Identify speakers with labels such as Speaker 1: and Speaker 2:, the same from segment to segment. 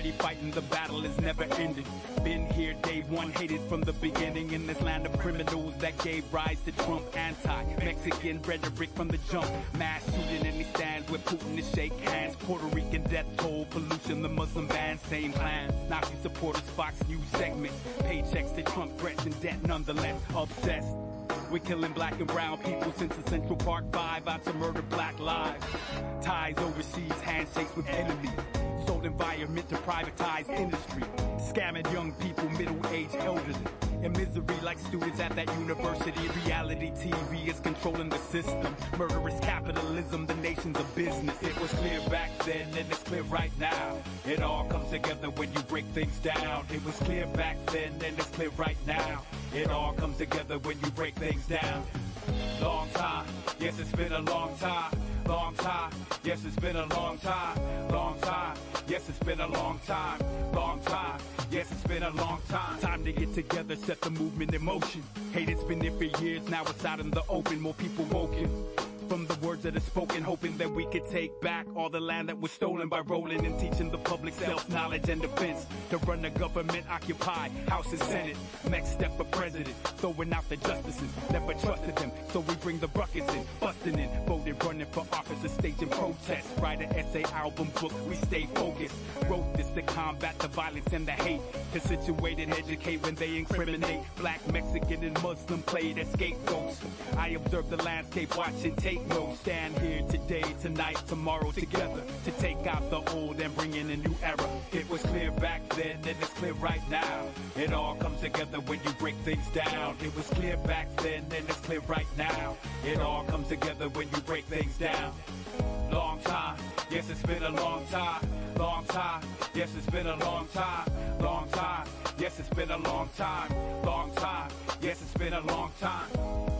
Speaker 1: already fighting, the battle is never ending. Been here day one, hated from the beginning in this land of criminals that gave rise to Trump. Anti-Mexican rhetoric from the jump. Mass shooting in these stands where Putin is shake hands. Puerto Rican death toll, pollution, the Muslim ban, same plan. Nazi supporters, Fox News segments. Paychecks to Trump threats and debt nonetheless. Obsessed. We're killing black and brown people since the Central Park Five out to murder black lives. Ties overseas, handshakes with enemies. Environment to privatize industry. Scamming young people, middle-aged elderly. In misery like students at that university. Reality TV is controlling the system. Murderous capitalism, the nation's a business. It was clear back then and it's clear right now. It all comes together when you break things down. It was clear back then and it's clear right now. It all comes together when you break things down. Long time, yes it's been a long time. Long time, yes it's been a long time. Long time, yes it's been a long time. Long time, yes it's been a long time. Time to get together, set the movement in motion. Hate it's been there for years, now it's out in the open. More people woken from the words that are spoken, hoping that we could take back all the land that was stolen by rolling and teaching the public self-knowledge and defense. To run the government occupy House and Senate. Next step for president, throwing out the justices. Never trusted them, so we bring the buckets in, busting in, voted running for office staging protests. Write an essay, album, book, we stay focused. Wrote this to combat the violence and the hate. To situate and educate when they incriminate. Black, Mexican, and Muslim played as scapegoats. I observe the landscape, watching take notes. Stand here today, tonight, tomorrow together to take out the old and bring in a new era. It was clear back then and it's clear right now. It all comes together when you break things down. It was clear back then and it's clear right now. It all comes together when you break things down. Long time, yes it's been a long time. Long time, yes it's been a long time. Long time, yes it's been a long time. Long time, yes it's been a long time.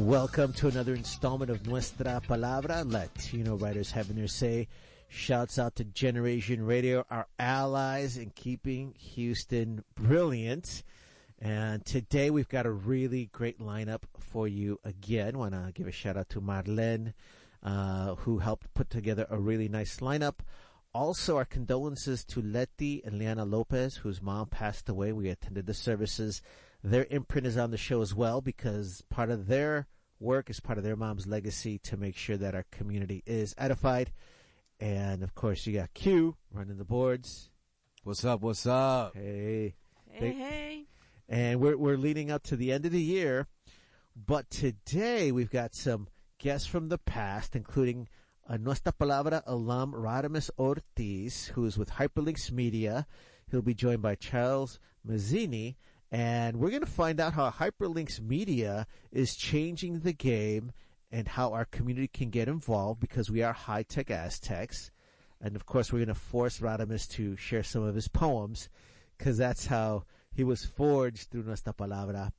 Speaker 2: Welcome to another installment of Nuestra Palabra, Latino writers having their say. Shouts out to Generation Radio, our allies in keeping Houston brilliant. And today we've got a really great lineup for you again. Want to give a shout out to Marlene, uh, who helped put together a really nice lineup. Also, our condolences to Letty and Liana Lopez, whose mom passed away. We attended the services. Their imprint is on the show as well because part of their work is part of their mom's legacy to make sure that our community is edified. And of course, you got Q running the boards.
Speaker 3: What's up? What's up?
Speaker 2: Hey.
Speaker 4: Hey, hey.
Speaker 2: And we're, we're leading up to the end of the year. But today we've got some guests from the past, including a Nuestra Palabra alum Rodimus Ortiz, who is with Hyperlinks Media. He'll be joined by Charles Mazzini, and we're going to find out how Hyperlinks Media is changing the game and how our community can get involved because we are high-tech Aztecs. And of course, we're going to force Rodimus to share some of his poems because that's how he was forged through Nuestra Palabra.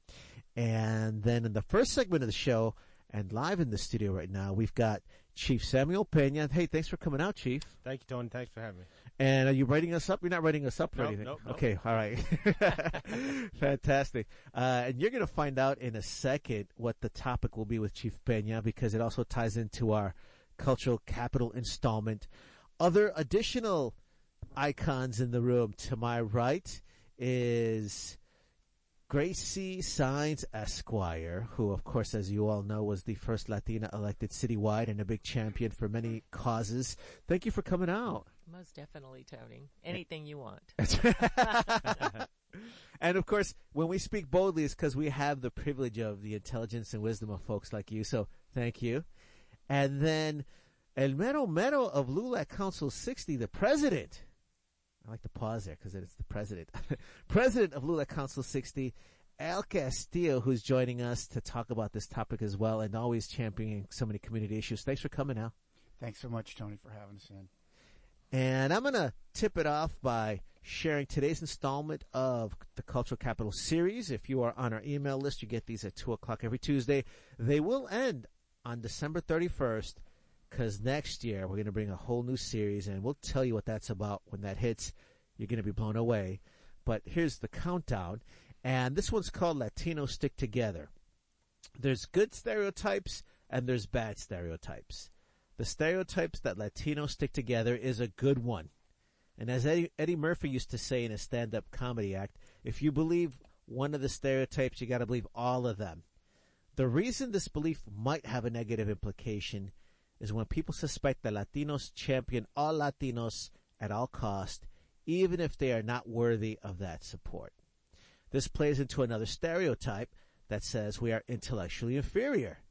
Speaker 2: And then in the first segment of the show, and live in the studio right now, we've got Chief Samuel Pena. Hey, thanks for coming out, Chief.
Speaker 5: Thank you, Tony. Thanks for having me.
Speaker 2: And are you writing us up? You're not writing us up for
Speaker 5: Nope,
Speaker 2: anything.
Speaker 5: nope, nope.
Speaker 2: Okay, all right. Fantastic. Uh, and you're going to find out in a second what the topic will be with Chief Pena because it also ties into our cultural capital installment. Other additional icons in the room to my right is Gracie Saenz Esquire, who, of course, as you all know, was the first Latina elected citywide and a big champion for many causes. Thank you for coming out.
Speaker 4: Most definitely, Tony. Anything you want.
Speaker 2: and of course, when we speak boldly, it's because we have the privilege of the intelligence and wisdom of folks like you. So thank you. And then El Mero Mero of LULAC Council 60, the president. I like to pause there because it's the president. president of LULAC Council 60, Al Castillo, who's joining us to talk about this topic as well and always championing so many community issues. Thanks for coming, Al.
Speaker 5: Thanks so much, Tony, for having us in.
Speaker 2: And I'm going to tip it off by sharing today's installment of the Cultural Capital series. If you are on our email list, you get these at 2 o'clock every Tuesday. They will end on December 31st because next year we're going to bring a whole new series and we'll tell you what that's about when that hits. You're going to be blown away. But here's the countdown. And this one's called Latino Stick Together. There's good stereotypes and there's bad stereotypes. The stereotypes that Latinos stick together is a good one. And as Eddie, Eddie Murphy used to say in a stand-up comedy act, if you believe one of the stereotypes, you gotta believe all of them. The reason this belief might have a negative implication is when people suspect that Latinos champion all Latinos at all cost, even if they are not worthy of that support. This plays into another stereotype that says we are intellectually inferior.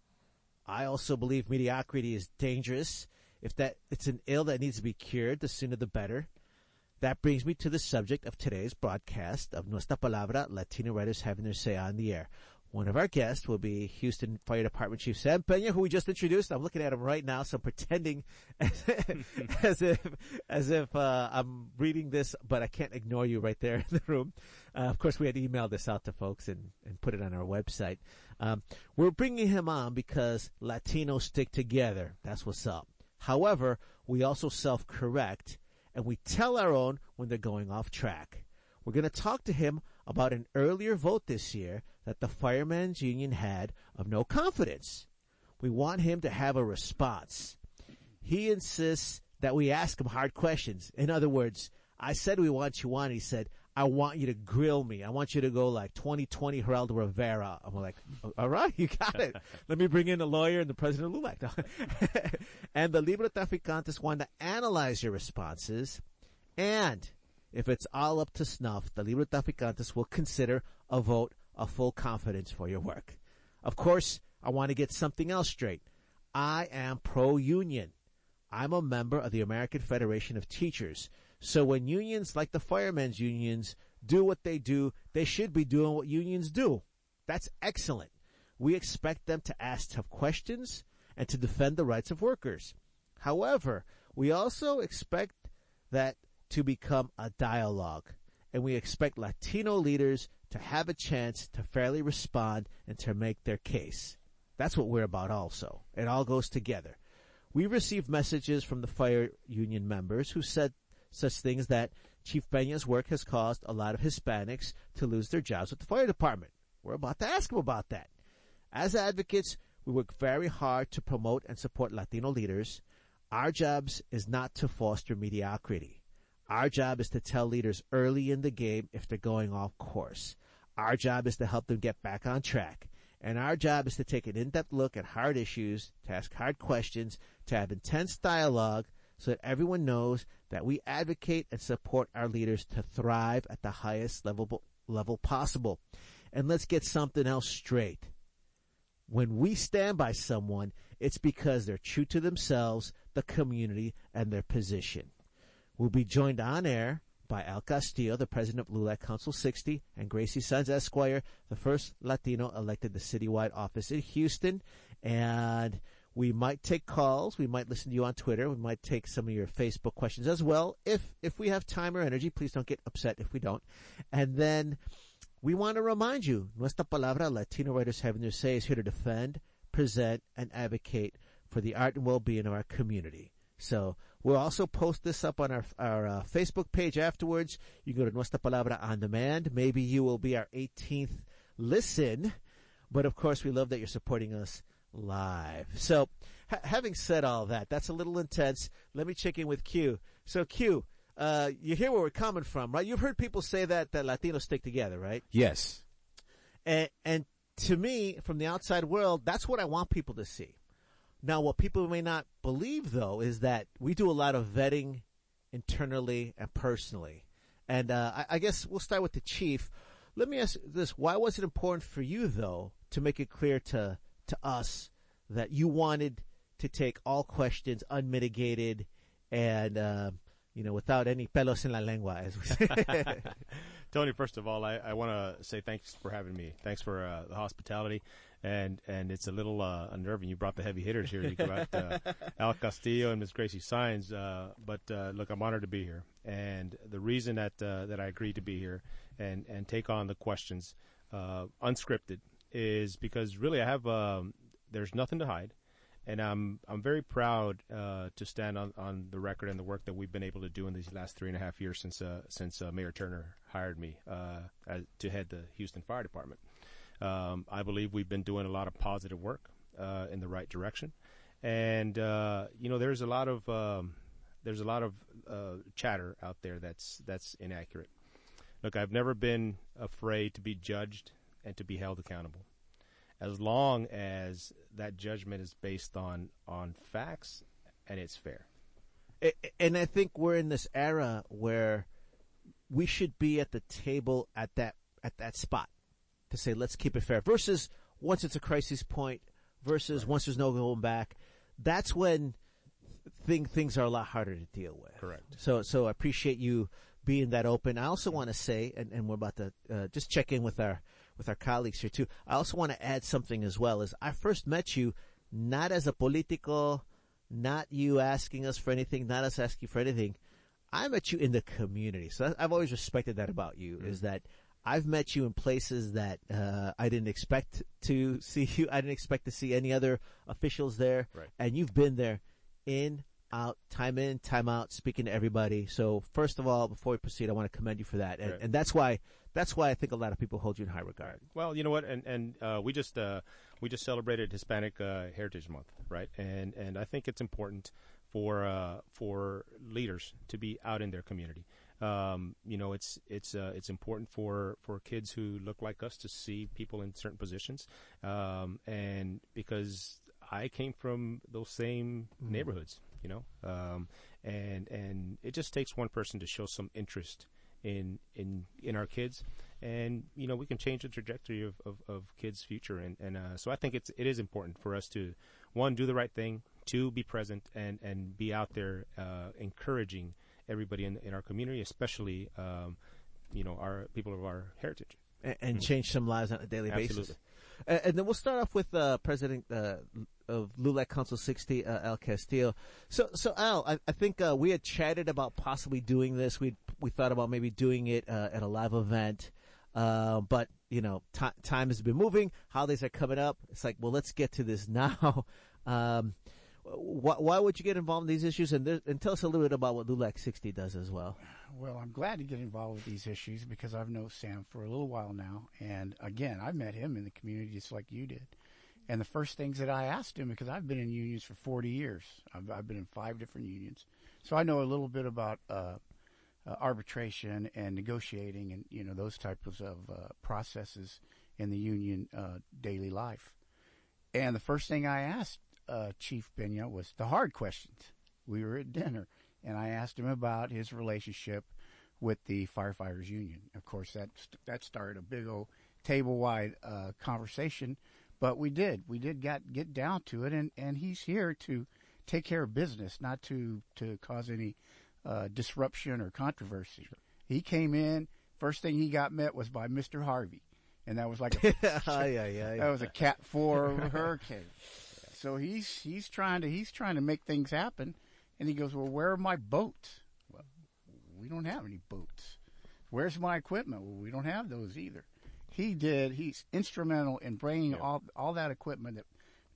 Speaker 2: I also believe mediocrity is dangerous. If that it's an ill that needs to be cured, the sooner the better. That brings me to the subject of today's broadcast of Nuestra Palabra, Latino writers having their say on the air. One of our guests will be Houston Fire Department Chief Sam Pena, who we just introduced. I'm looking at him right now, so pretending as, as if as if uh, I'm reading this, but I can't ignore you right there in the room. Uh, of course, we had emailed this out to folks and, and put it on our website. Um, we're bringing him on because Latinos stick together. That's what's up. However, we also self-correct and we tell our own when they're going off track. We're going to talk to him about an earlier vote this year that the Firemen's Union had of no confidence. We want him to have a response. He insists that we ask him hard questions. In other words, I said we want you on. He said, I want you to grill me. I want you to go like 2020 Geraldo Rivera. I'm like, all right, you got it. Let me bring in a lawyer and the president of LULAC. and the Librotraficantes want to analyze your responses and if it's all up to snuff, the Librotraficantes will consider a vote of full confidence for your work. Of course, I want to get something else straight. I am pro-union. I'm a member of the American Federation of Teachers. So when unions like the firemen's unions do what they do, they should be doing what unions do. That's excellent. We expect them to ask tough questions and to defend the rights of workers. However, we also expect that to become a dialogue. And we expect Latino leaders to have a chance to fairly respond and to make their case. That's what we're about also. It all goes together. We received messages from the fire union members who said such things that Chief Pena's work has caused a lot of Hispanics to lose their jobs with the fire department. We're about to ask him about that. As advocates, we work very hard to promote and support Latino leaders. Our jobs is not to foster mediocrity. Our job is to tell leaders early in the game if they're going off course. Our job is to help them get back on track. And our job is to take an in-depth look at hard issues, to ask hard questions, to have intense dialogue so that everyone knows that we advocate and support our leaders to thrive at the highest level, level possible. And let's get something else straight. When we stand by someone, it's because they're true to themselves, the community, and their position. We'll be joined on air by Al Castillo, the president of LULAC Council 60, and Gracie Saenz Esquire, the first Latino elected to citywide office in Houston. And we might take calls. We might listen to you on Twitter. We might take some of your Facebook questions as well. If, if we have time or energy, please don't get upset if we don't. And then we want to remind you, Nuestra Palabra, Latino Writers Having Their Say is here to defend, present, and advocate for the art and well-being of our community. So we'll also post this up on our our uh, Facebook page afterwards. You can go to Nuestra Palabra on demand. Maybe you will be our 18th listen, but of course we love that you're supporting us live. So, ha- having said all that, that's a little intense. Let me check in with Q. So Q, uh, you hear where we're coming from, right? You've heard people say that that Latinos stick together, right?
Speaker 3: Yes.
Speaker 2: And, and to me, from the outside world, that's what I want people to see. Now, what people may not believe, though, is that we do a lot of vetting internally and personally. And uh, I, I guess we'll start with the chief. Let me ask this: Why was it important for you, though, to make it clear to to us that you wanted to take all questions unmitigated and uh, you know without any pelos en la lengua, as we say?
Speaker 6: Tony, first of all, I, I want to say thanks for having me. Thanks for uh, the hospitality, and and it's a little uh, unnerving. You brought the heavy hitters here. You brought uh, Al Castillo and Miss Gracie Saenz. Uh, but uh, look, I'm honored to be here, and the reason that uh, that I agreed to be here and and take on the questions uh, unscripted is because really I have um, there's nothing to hide and I'm I'm very proud uh, to stand on, on the record and the work that we've been able to do in these last three and a half years since uh, since uh, Mayor Turner hired me uh, as, to head the Houston Fire Department. Um, I believe we've been doing a lot of positive work uh, in the right direction, and uh, you know there's a lot of um, there's a lot of chatter out there that's that's inaccurate. Look, I've never been afraid to be judged and to be held accountable as long as that judgment is based on on facts and it's fair.
Speaker 2: And I think we're in this era where we should be at the table at that at that spot to say let's keep it fair. Versus once it's a crisis point, versus right. once there's no going back. That's when thing things are a lot harder to deal with.
Speaker 6: Correct.
Speaker 2: So so I appreciate you being that open. I also want to say, and, and we're about to uh, just check in with our with our colleagues here too. I also want to add something as well. Is I first met you not as a political, not you asking us for anything, not us asking for anything. I met you in the community. So I've always respected that about you. Mm-hmm. Is that I've met you in places that uh, I didn't expect to see you. I didn't expect to see any other officials there,
Speaker 6: right.
Speaker 2: and you've been there in out, time in, time out, speaking to everybody. So first of all, before we proceed, I want to commend you for that, and,
Speaker 6: right.
Speaker 2: and that's why that's why I think a lot of people hold you in high regard.
Speaker 6: Well, you know what, and and uh, we just uh, we just celebrated Hispanic uh, Heritage Month, right? And and I think it's important for uh, for leaders to be out in their community. Um, you know, it's it's uh, it's important for for kids who look like us to see people in certain positions, um, and because I came from those same mm. neighborhoods, you know, um, and and it just takes one person to show some interest in in in our kids, and you know we can change the trajectory of, of, of kids' future, and and uh, so I think it's it is important for us to one do the right thing, two be present, and and be out there uh, encouraging everybody in in our community, especially um, you know our people of our heritage,
Speaker 2: and, and mm-hmm. change some lives on a daily
Speaker 6: Absolutely.
Speaker 2: basis. And, and then we'll start off with uh, President uh, of LULAC Council 60, uh, Al Castillo. So, so Al, I, I think uh, we had chatted about possibly doing this. We we thought about maybe doing it uh, at a live event, uh, but you know, t- time has been moving. Holidays are coming up. It's like, well, let's get to this now. um, why, why, would you get involved in these issues? And, there, and tell us a little bit about what LULAC 60 does as well.
Speaker 5: Well, I'm glad to get involved with these issues because I've known Sam for a little while now. And again, I met him in the community just like you did. And the first things that I asked him, because I've been in unions for 40 years, I've, I've been in five different unions. So I know a little bit about uh, uh, arbitration and negotiating and, you know, those types of uh, processes in the union uh, daily life. And the first thing I asked uh, Chief Pena was the hard questions. We were at dinner and I asked him about his relationship with the firefighters union. Of course, that that started a big old table wide uh, conversation, but we did we did get get down to it, and and he's here to take care of business, not to to cause any uh, disruption or controversy. Sure. He came in. First thing he got met was by Mr. Harvey, and that was like a,
Speaker 2: yeah, yeah, yeah,
Speaker 5: that was a Cat Four hurricane. So he's he's trying to he's trying to make things happen and he goes, Well, where are my boats? Well, we don't have any boats. Where's my equipment? Well, we don't have those either. He did. He's instrumental in bringing yeah. all all that equipment that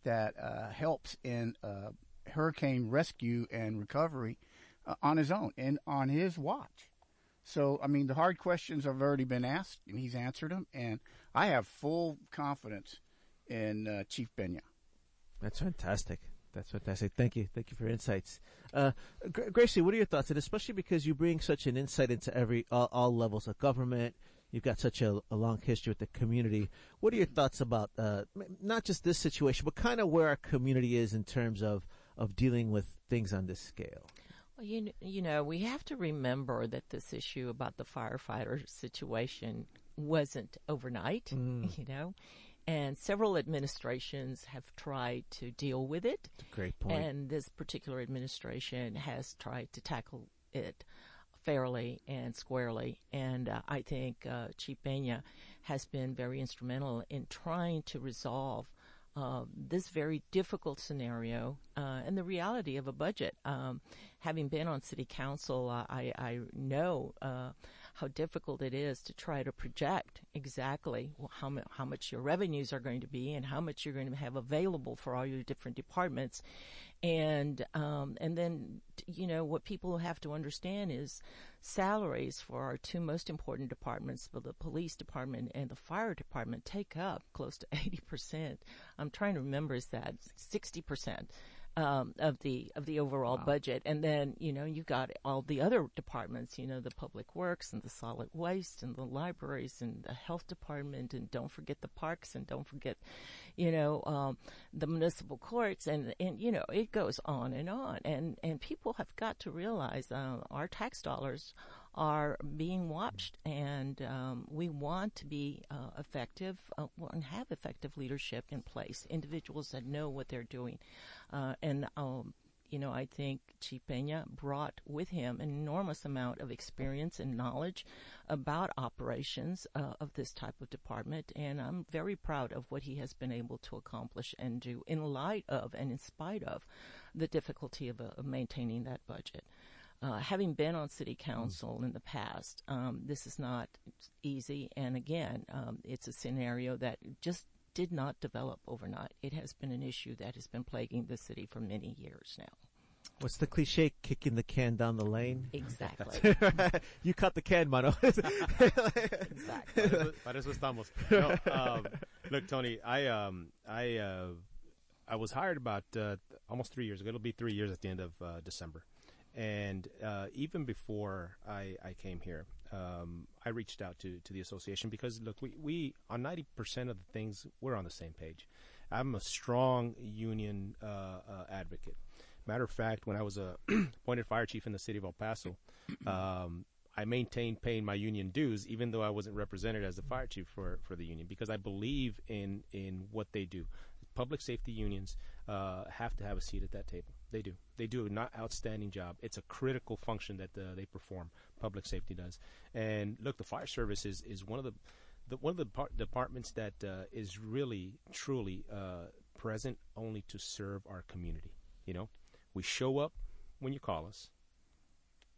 Speaker 5: that uh, helps in uh, hurricane rescue and recovery uh, on his own and on his watch. So, I mean, the hard questions have already been asked, and he's answered them. And I have full confidence in uh, Chief Pena.
Speaker 2: That's fantastic. That's fantastic. Thank you. Thank you for your insights. Uh, Gra- Gracie, what are your thoughts? And especially because you bring such an insight into every all, all levels of government. You've got such a, a long history with the community. What are your thoughts about uh, not just this situation, but kind of where our community is in terms of of dealing with things on this scale?
Speaker 4: Well, you, you know, we have to remember that this issue about the firefighter situation wasn't overnight, you know, and several administrations have tried to deal with it.
Speaker 2: Great point.
Speaker 4: And this particular administration has tried to tackle it fairly and squarely. And uh, I think uh, Chief Peña has been very instrumental in trying to resolve uh, this very difficult scenario uh, and the reality of a budget. Um, having been on city council, uh, I, I know uh, how difficult it is to try to project exactly how, how much your revenues are going to be and how much you're going to have available for all your different departments. And um, and then you know what people have to understand is salaries for our two most important departments, for the police department and the fire department, take up close to eighty percent. I'm trying to remember is that sixty percent um, of the of the overall budget, and then you know you got all the other departments, you know the public works and the solid waste and the libraries and the health department, and don't forget the parks and don't forget, you know, um, the municipal courts, and and you know it goes on and on, and and people have got to realize uh, our tax dollars are being watched, and um, we want to be uh, effective uh, and have effective leadership in place. Individuals that know what they're doing, uh, and um, you know, I think Chief Peña brought with him an enormous amount of experience and knowledge about operations uh, of this type of department, and I'm very proud of what he has been able to accomplish and do in light of and in spite of the difficulty of, uh, of maintaining that budget. Uh, having been on city council in the past, um, this is not easy. And again, um, it's a scenario that just did not develop overnight. It has been an issue that has been plaguing the city for many years now.
Speaker 2: What's the cliche? Kicking the can down the lane.
Speaker 4: Exactly.
Speaker 2: you cut the can, mano.
Speaker 4: exactly.
Speaker 6: Para eso estamos. No, um, look, Tony, I um, I uh, I was hired about uh, almost three years ago. It'll be three years at the end of uh, December, and uh, even before I, I came here, um, I reached out to, to the association because look, we, we on ninety percent of the things we're on the same page. I'm a strong union uh, uh, advocate. Matter of fact, when I was a appointed fire chief in the city of El Paso, um, I maintained paying my union dues, even though I wasn't represented as the fire chief for, for the union, because I believe in in what they do. Public safety unions uh, have to have a seat at that table. They do. They do an outstanding job. It's a critical function that uh, they perform. Public safety does. And look, the fire service is, is one of the, the one of the par- departments that uh, is really truly uh, present only to serve our community. You know, we show up when you call us.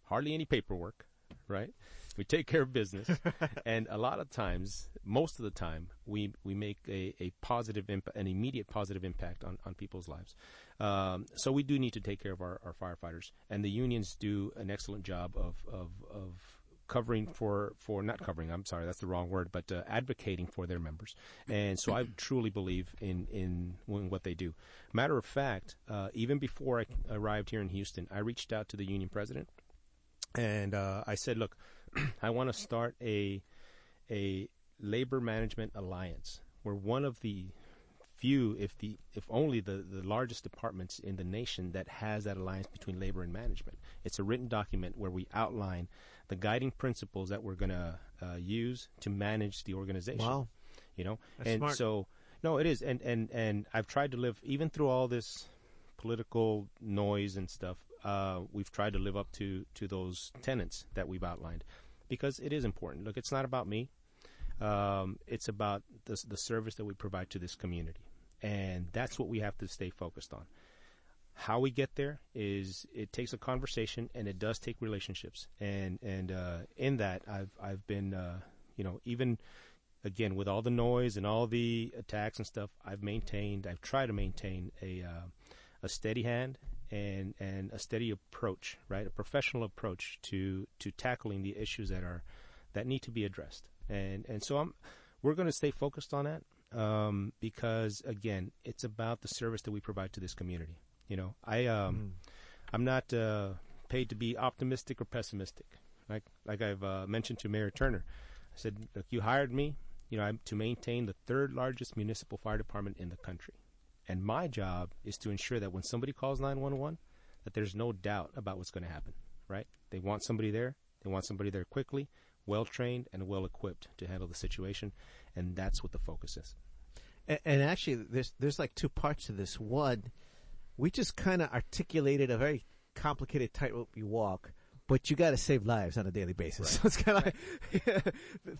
Speaker 6: Hardly any paperwork, right? We take care of business, and a lot of times, most of the time, we we make a, a positive impact, an immediate positive impact on, on people's lives. Um, so we do need to take care of our, our firefighters, and the unions do an excellent job of of, of covering for, for not covering. I'm sorry, that's the wrong word, but uh, advocating for their members. And so I truly believe in in, in what they do. Matter of fact, uh, even before I arrived here in Houston, I reached out to the union president, and uh, I said, "Look, I want to start a a labor management alliance. We're one of the few, if the if only the, the largest departments in the nation that has that alliance between labor and management. It's a written document where we outline the guiding principles that we're going to uh, use to manage the organization.
Speaker 2: Wow.
Speaker 6: You know,
Speaker 2: That's
Speaker 6: and
Speaker 2: smart.
Speaker 6: so no, it is, and and and I've tried to live even through all this political noise and stuff. Uh, we've tried to live up to to those tenets that we've outlined because it is important. Look, it's not about me. Um, it's about the, the service that we provide to this community. And that's what we have to stay focused on. How we get there is it takes a conversation and it does take relationships. And, and, uh, in that, I've, I've been, uh, you know, even again, with all the noise and all the attacks and stuff, I've maintained, I've tried to maintain a, uh, a steady hand and, and a steady approach, right? A professional approach to, to tackling the issues that are, that need to be addressed. And, and so I'm, we're going to stay focused on that, um, because again, it's about the service that we provide to this community. You know, I um, I'm not uh, paid to be optimistic or pessimistic. Like like I've uh, mentioned to Mayor Turner, I said, look, you hired me, you know, I'm to maintain the third largest municipal fire department in the country, and my job is to ensure that when somebody calls 911, that there's no doubt about what's going to happen. Right? They want somebody there. They want somebody there quickly, well trained, and well equipped to handle the situation, and that's what the focus is.
Speaker 2: And, and actually, there's there's like two parts to this. One, we just kind of articulated a very complicated tightrope you walk, but you got to save lives on a daily basis. So it's kind of like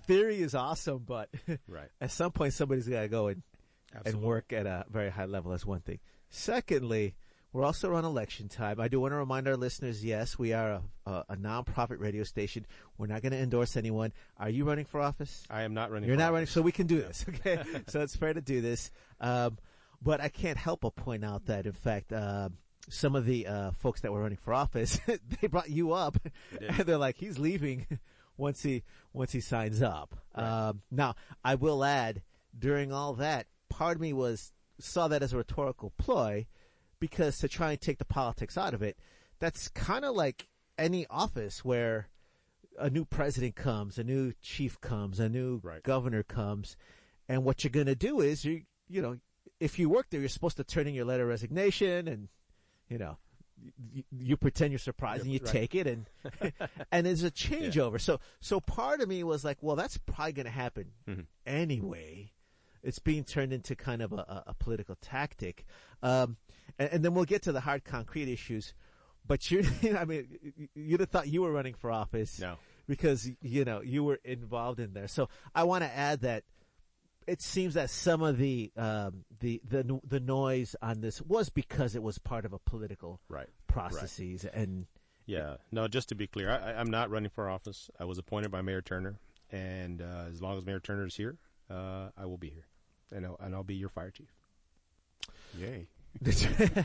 Speaker 2: theory is awesome, but
Speaker 6: Right.
Speaker 2: at some point somebody's got to go and and work at a very high level. That's one thing. Secondly, we're also on election time. I do want to remind our listeners: yes, we are a, a, a nonprofit radio station. We're not going to endorse anyone. Are you running for office?
Speaker 6: I am not running.
Speaker 2: You're not running, so we can do this. Okay, so it's fair to do this. Um, but I can't help but point out that, in fact, uh, some of the uh, folks that were running for office, they brought you up, and they're like, "He's leaving once he once he signs up." Um, now, I will add, during all that, part of me was saw that as a rhetorical ploy, because to try and take the politics out of it, that's kind of like any office where a new president comes, a new chief comes, a new
Speaker 6: Right.
Speaker 2: governor comes, and what you're going to do is you you know if you work there, you're supposed to turn in your letter of resignation, and you know you, you pretend you're surprised and you
Speaker 6: Right.
Speaker 2: take it, and and there's a changeover. So so part of me was like, well, that's probably going to happen
Speaker 6: Mhm.
Speaker 2: anyway. It's being turned into kind of a, a, a political tactic, um, and, and then we'll get to the hard concrete issues. But you, I mean, you'd have thought you were running for office
Speaker 6: No.
Speaker 2: because you know you were involved in there. So I want to add that it seems that some of the um, the the the noise on this was because it was part of a political
Speaker 6: Right.
Speaker 2: processes and
Speaker 6: Yeah. No, just to be clear, I, I- I'm not running for office. I was appointed by Mayor Turner, and uh, as long as Mayor Turner is here, uh, I will be here, and I'll, and I'll be your fire chief.
Speaker 5: Yay.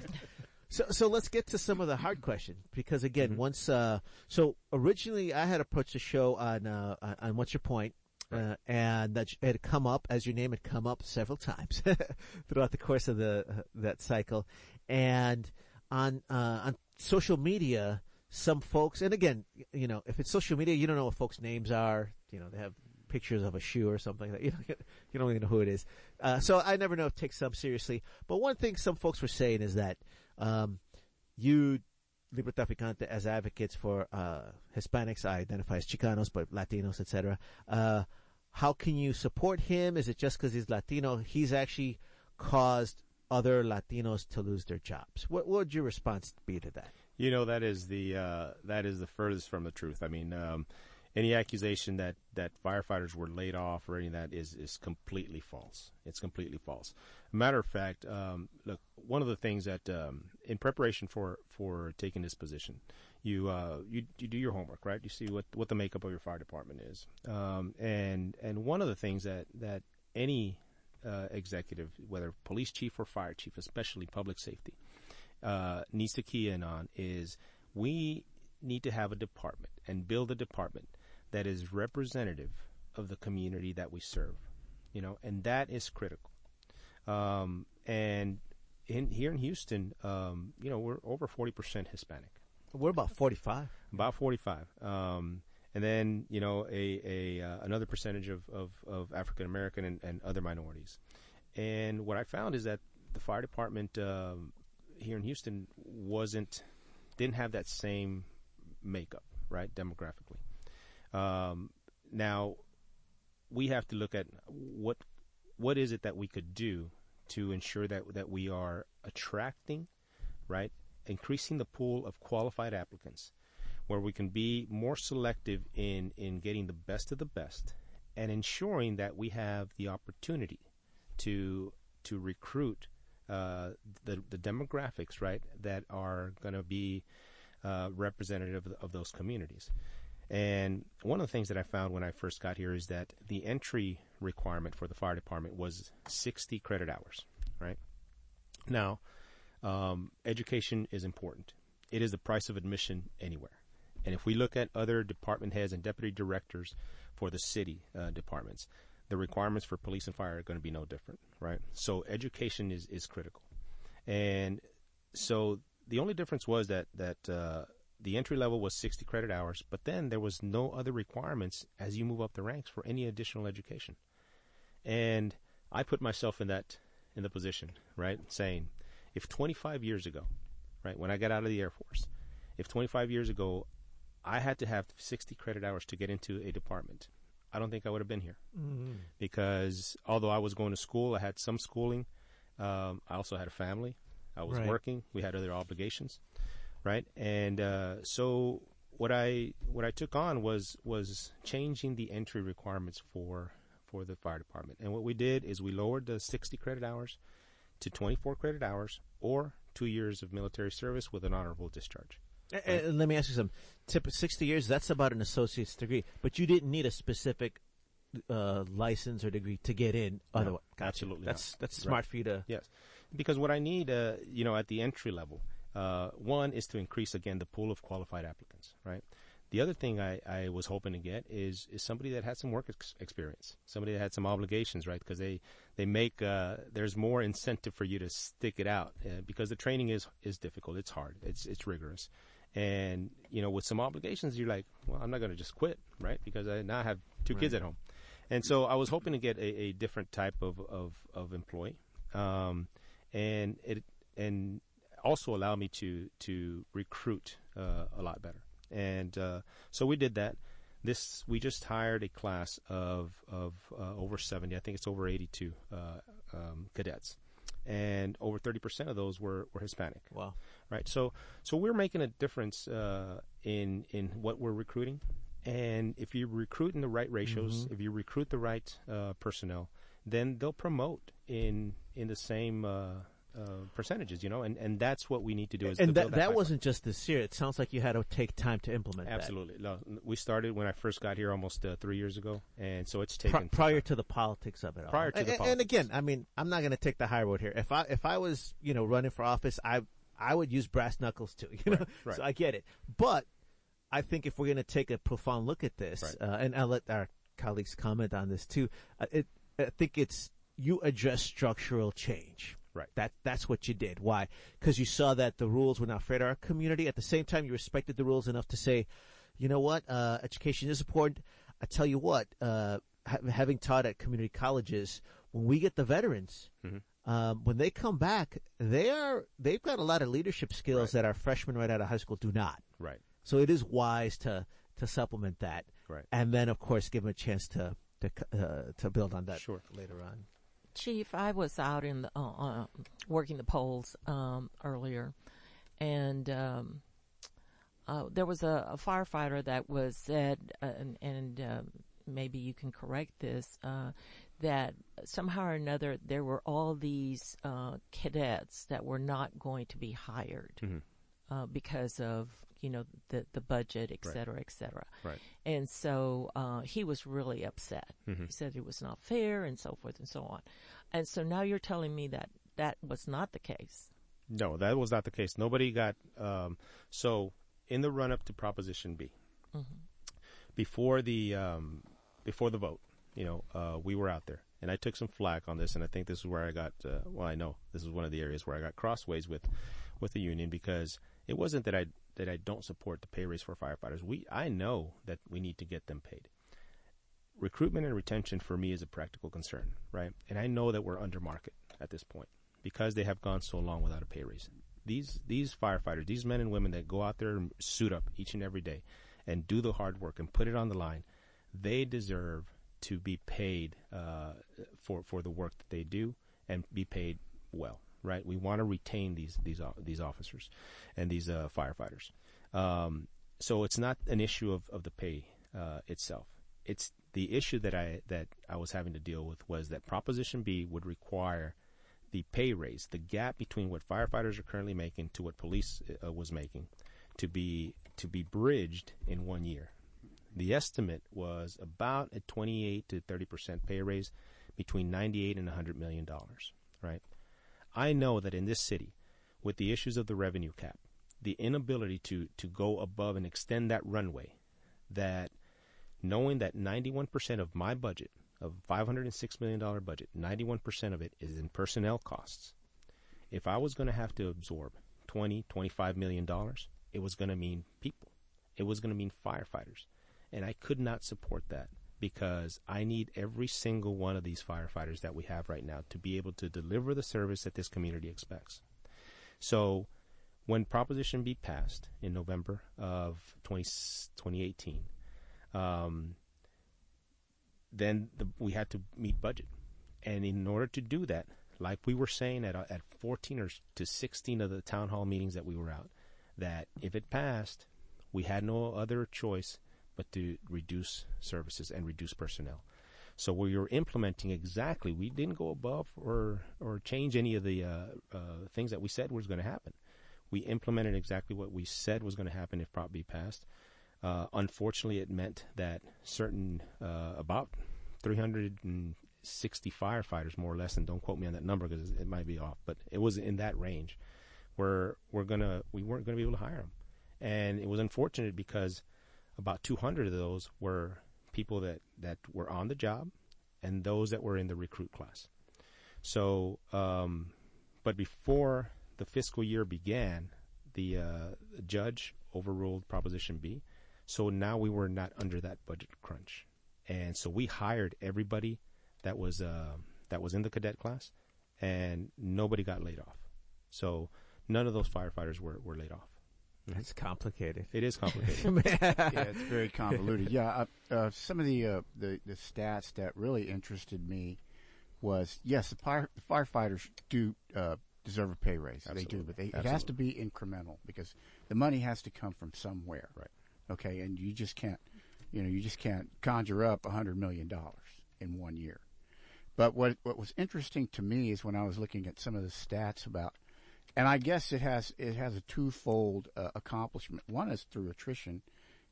Speaker 2: so so let's get to some of the hard questions because again once uh so originally I had approached the show on uh on- what's your point uh, and that it had come up as your name had come up several times throughout the course of the uh, that cycle. And on uh on social media some folks and again you know if it's social media you don't know what folks names are you know they have pictures of a shoe or something that you don't, you don't even know who it is uh, so I never know if take some seriously but one thing some folks were saying is that um, you Librotraficante as advocates for uh, Hispanics, I identify as Chicanos, but Latinos, etc. Uh, how can you support him? Is it just because he's Latino? He's actually caused other Latinos to lose their jobs. What, what would your response be to that?
Speaker 6: You know that is the uh, that is the furthest from the truth. I mean, um, any accusation that, that firefighters were laid off or any of that is is completely false. It's completely false. Matter of fact, um, look, one of the things that um, in preparation for for taking this position, you uh, you you do your homework, right? You see what what the makeup of your fire department is, um, and and one of the things that that any uh, executive, whether police chief or fire chief, especially public safety, uh, needs to key in on is we need to have a department and build a department that is representative of the community that we serve, you know, and that is critical. Um, and in here in Houston, um, you know, we're over forty percent Hispanic
Speaker 2: We're about 45.
Speaker 6: about 45 um, and then you know a, a uh, another percentage of, of, of African American and, and other minorities and what I found is that the fire department um, here in Houston wasn't didn't have that same makeup right demographically um, now we have to look at what what is it that we could do to ensure that that we are attracting right increasing the pool of qualified applicants where we can be more selective in in getting the best of the best and ensuring that we have the opportunity to to recruit uh, the the demographics right that are going to be uh, representative of, of those communities. And one of the things that I found when I first got here is that the entry requirement for the fire department was 60 credit hours, right? Now, um, education is important. It is the price of admission anywhere. And if we look at other department heads and deputy directors for the city uh, departments, the requirements for police and fire are going to be no different, right? So education is, is critical. And so the only difference was that that uh, the entry level was 60 credit hours, but then there was no other requirements as you move up the ranks for any additional education. And I put myself in that in the position, right, saying, if 25 years ago, right, when I got out of the Air Force, if 25 years ago I had to have 60 credit hours to get into a department, I don't think I would have been here.
Speaker 2: Mm-hmm.
Speaker 6: Because although I was going to school, I had some schooling. Um, I also had a family. I was
Speaker 2: Right.
Speaker 6: working. We had other obligations, right? And uh, so what I what I took on was was changing the entry requirements for for the fire department. And what we did is we lowered the 60 credit hours to 24 credit hours or two years of military service with an honorable discharge.
Speaker 2: And, and let me ask you something. Tip sixty years. That's about an associate's degree, but you didn't need a specific uh, license or degree to get in. Otherwise, Gotcha.
Speaker 6: absolutely
Speaker 2: That's
Speaker 6: not.
Speaker 2: that's
Speaker 6: Right.
Speaker 2: smart for you to.
Speaker 6: Yes, because what I need, uh, you know, at the entry level, uh, one is to increase again the pool of qualified applicants, right? The other thing I, I was hoping to get is is somebody that had some work ex- experience, somebody that had some obligations, right? Because they they make uh, there's more incentive for you to stick it out uh, because the training is is difficult, it's hard, it's it's rigorous, and you know with some obligations you're like, well, I'm not going to just quit, right? Because I now have two kids at home, and so I was hoping to get a, a different type of of, of employee, um, and it and also allow me to to recruit uh, a lot better. And uh, so we did that. This we just hired a class of of uh, over 70. I think it's over 82 uh, um, cadets, and over 30 percent of those were, were Hispanic
Speaker 2: Wow.
Speaker 6: right? So so we're making a difference uh, in in what we're recruiting, and if you recruit in the right ratios, if you recruit the right uh, personnel, then they'll promote in in the same. Uh, uh, percentages, you know, and, and that's what we need to do. Is to
Speaker 2: And that that wasn't just this year. It sounds like you had to take time to implement that.
Speaker 6: absolutely. No, we started when I first got here almost uh, three years ago, and so it's
Speaker 2: Pri-
Speaker 6: taken
Speaker 2: prior to the politics of it all.
Speaker 6: Prior to
Speaker 2: and,
Speaker 6: the
Speaker 2: and- And again, I mean, I'm not going to take the high road here. If I if I was you know running for office, I I would use brass knuckles too. You know,
Speaker 6: Right, right.
Speaker 2: so I get it. But I think if we're going to take a profound look at this,
Speaker 6: Right.
Speaker 2: uh, and I'll let our colleagues comment on this too. Uh, it, I think it's you address structural change.
Speaker 6: Right.
Speaker 2: That that's what you did. Why? Because you saw that the rules were not fair to our community. At the same time, you respected the rules enough to say, you know what, uh, education is important. I tell you what, uh, ha- having taught at community colleges, when we get the veterans,
Speaker 6: Mm-hmm.
Speaker 2: um, when they come back, they are they've got a lot of leadership skills
Speaker 6: Right.
Speaker 2: that our freshmen right out of high school do not.
Speaker 6: right,
Speaker 2: So it is wise to to supplement that,
Speaker 6: right.
Speaker 2: and then of course give them a chance to to uh, to build on that
Speaker 6: Sure.
Speaker 2: later on.
Speaker 4: Chief, I was out in the, uh, uh, working the polls um, earlier, and um, uh, there was a, a firefighter that was said, uh, and, and um, maybe you can correct this, uh, that somehow or another there were all these uh, cadets that were not going to be hired
Speaker 6: Mhm.
Speaker 4: Uh, because of you know the the budget, et
Speaker 6: Right.
Speaker 4: cetera, et cetera.
Speaker 6: Right.
Speaker 4: And so uh, he was really upset.
Speaker 6: Mhm.
Speaker 4: He said it was not fair and so forth and so on. And so now you're telling me that that was not the case.
Speaker 6: No, that was not the case. Nobody got. Um, so in the run up to Proposition B, before the um, before the vote, you know, uh, we were out there, and I took some flack on this, and I think this is where I got. Uh, well, I know this is one of the areas where I got crossways with with the union because it wasn't that I that I don't support the pay raise for firefighters. We I know that we need to get them paid. Recruitment and retention for me is a practical concern, right? And I know that we're under market at this point because they have gone so long without a pay raise. These these firefighters, these men and women that go out there and suit up each and every day and do the hard work and put it on the line, they deserve to be paid uh, for for the work that they do and be paid well. Right? We want to retain these these these officers and these uh, firefighters. Um, so it's not an issue of, of the pay uh, itself. It's the issue that I that I was having to deal with was that Proposition B would require the pay raise, the gap between what firefighters are currently making to what police uh, was making, to be to be bridged in one year. The estimate was about a 28 to 30 percent pay raise, between 98 and 100 million dollars. Right. I know that in this city, with the issues of the revenue cap, the inability to to go above and extend that runway, that knowing that 91% of my budget of $506 million budget 91% of it is in personnel costs if i was going to have to absorb 20, 25 million dollars, it was going to mean people. It was going to mean firefighters. And I could not support that because I need every single one of these firefighters that we have right now to be able to deliver the service that this community expects. So when Proposition B passed in November of 20, 2018, um, then the, we had to meet budget. And in order to do that, like we were saying at, at 14 or to 16 of the town hall meetings that we were out, that if it passed, we had no other choice but to reduce services and reduce personnel. So we were implementing exactly. We didn't go above or or change any of the uh, uh, things that we said was going to happen. We implemented exactly what we said was going to happen if Prop B passed. Uh, unfortunately, it meant that certain uh, about 360 firefighters, more or less, and don't quote me on that number because it might be off, but it was in that range. Where we're gonna we weren't going to be able to hire them, and it was unfortunate because about 200 of those were people that that were on the job, and those that were in the recruit class. So, um, but before the fiscal year began, the uh, judge overruled Proposition B. So now we were not under that budget crunch, and so we hired everybody that was uh, that was in the cadet class, and nobody got laid off. So none of those firefighters were, were laid off.
Speaker 2: That's complicated.
Speaker 6: It is complicated.
Speaker 5: yeah, it's very convoluted. Yeah, uh, uh, some of the, uh, the the stats that really interested me was yes, the, fire, the firefighters do uh, deserve a pay raise.
Speaker 6: Absolutely.
Speaker 5: They do, but they, it has to be incremental because the money has to come from somewhere.
Speaker 6: Right.
Speaker 5: Okay, and you just can't, you know, you just can't conjure up a hundred million dollars in one year. But what what was interesting to me is when I was looking at some of the stats about, and I guess it has it has a twofold uh, accomplishment. One is through attrition,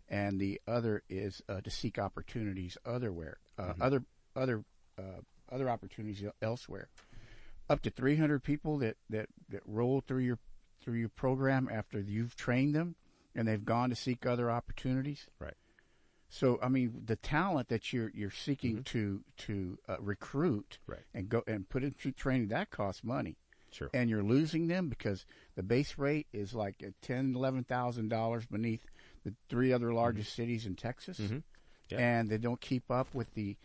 Speaker 5: and the other is uh, to seek opportunities otherwhere, uh, other other uh, other opportunities elsewhere. Up to 300 people that, that, that roll through your through your program after you've trained them, and they've gone to seek other opportunities.
Speaker 6: Right.
Speaker 5: So I mean, the talent that you're you're seeking to to uh, recruit
Speaker 6: Right.
Speaker 5: and go and put into training that costs money
Speaker 6: Sure.
Speaker 5: and you're losing them because the base rate is like at ten, eleven thousand dollars beneath the three other largest cities in Texas,
Speaker 6: Mhm. Yeah.
Speaker 5: and they don't keep up with the,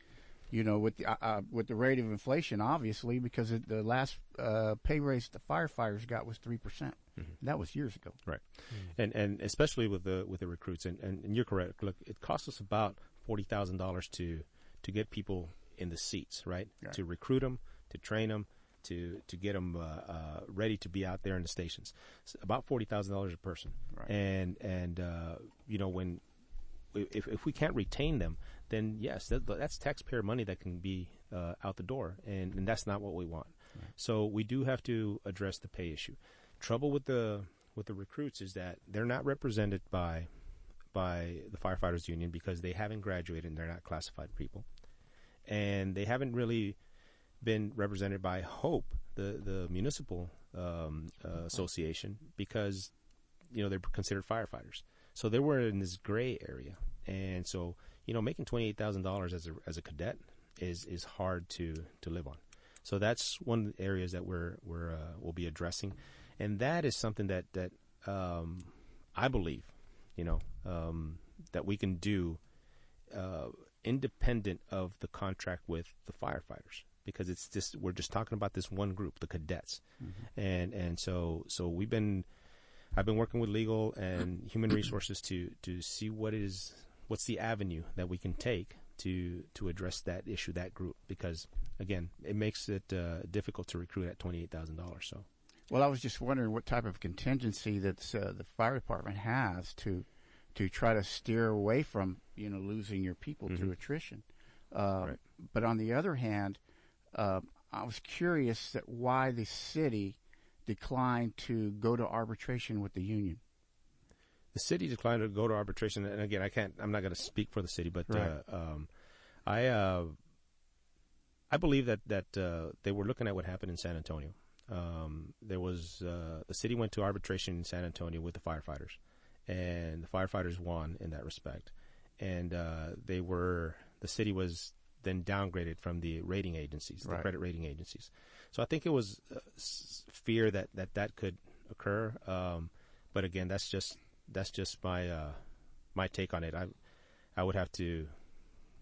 Speaker 5: you know, with the uh, uh, with the rate of inflation, obviously, because it, the last uh, pay raise the firefighters got was three percent. That was years ago.
Speaker 6: Right, and and especially with the with the recruits, and, and, and you're correct. Look, it costs us about forty thousand dollars to to get people in the seats, right?
Speaker 5: Right.
Speaker 6: To recruit them, to train them, to to get them uh, uh, ready to be out there in the stations. It's about forty thousand dollars a person,
Speaker 5: Right.
Speaker 6: and and uh, you know when if if we can't retain them, then yes, that, that's taxpayer money that can be uh, out the door, and, and that's not what we want. So we do have to address the pay issue. Trouble with the with the recruits is that they're not represented by by the firefighters union because they haven't graduated and they're not classified people, and they haven't really been represented by Hope, the the municipal um, uh, association, because you know they're considered firefighters. So they were in this gray area, and so you know making twenty eight thousand dollars as a as a cadet is is hard to to live on. So that's one of the areas that we're we're uh, we'll be addressing, and that is something that that um, I believe, you know, um, that we can do uh, independent of the contract with the firefighters because it's just we're just talking about this one group, the cadets, and and so so we've been I've been working with legal and human resources to to see what is what's the avenue that we can take to to address that issue that group because again it makes it uh, difficult to recruit at twenty eight thousand dollars so
Speaker 5: Well, I was just wondering what type of contingency that uh, the fire department has to to try to steer away from you know losing your people to attrition. Uh,
Speaker 6: Right.
Speaker 5: But on the other hand, uh, I was curious that why the city declined to go to arbitration with the union.
Speaker 6: the city declined to go to arbitration, and again, I can't. I'm not going to speak for the city, but
Speaker 5: Right.
Speaker 6: uh, um, I uh, I believe that that uh, they were looking at what happened in San Antonio. Um, there was uh, the city went to arbitration in San Antonio with the firefighters, and the firefighters won in that respect, and uh, they were the city was then downgraded from the rating agencies, the
Speaker 5: Right.
Speaker 6: credit rating agencies. So I think it was uh, s- fear that that that could occur. Um, but again, that's just that's just my uh, my take on it. I I would have to,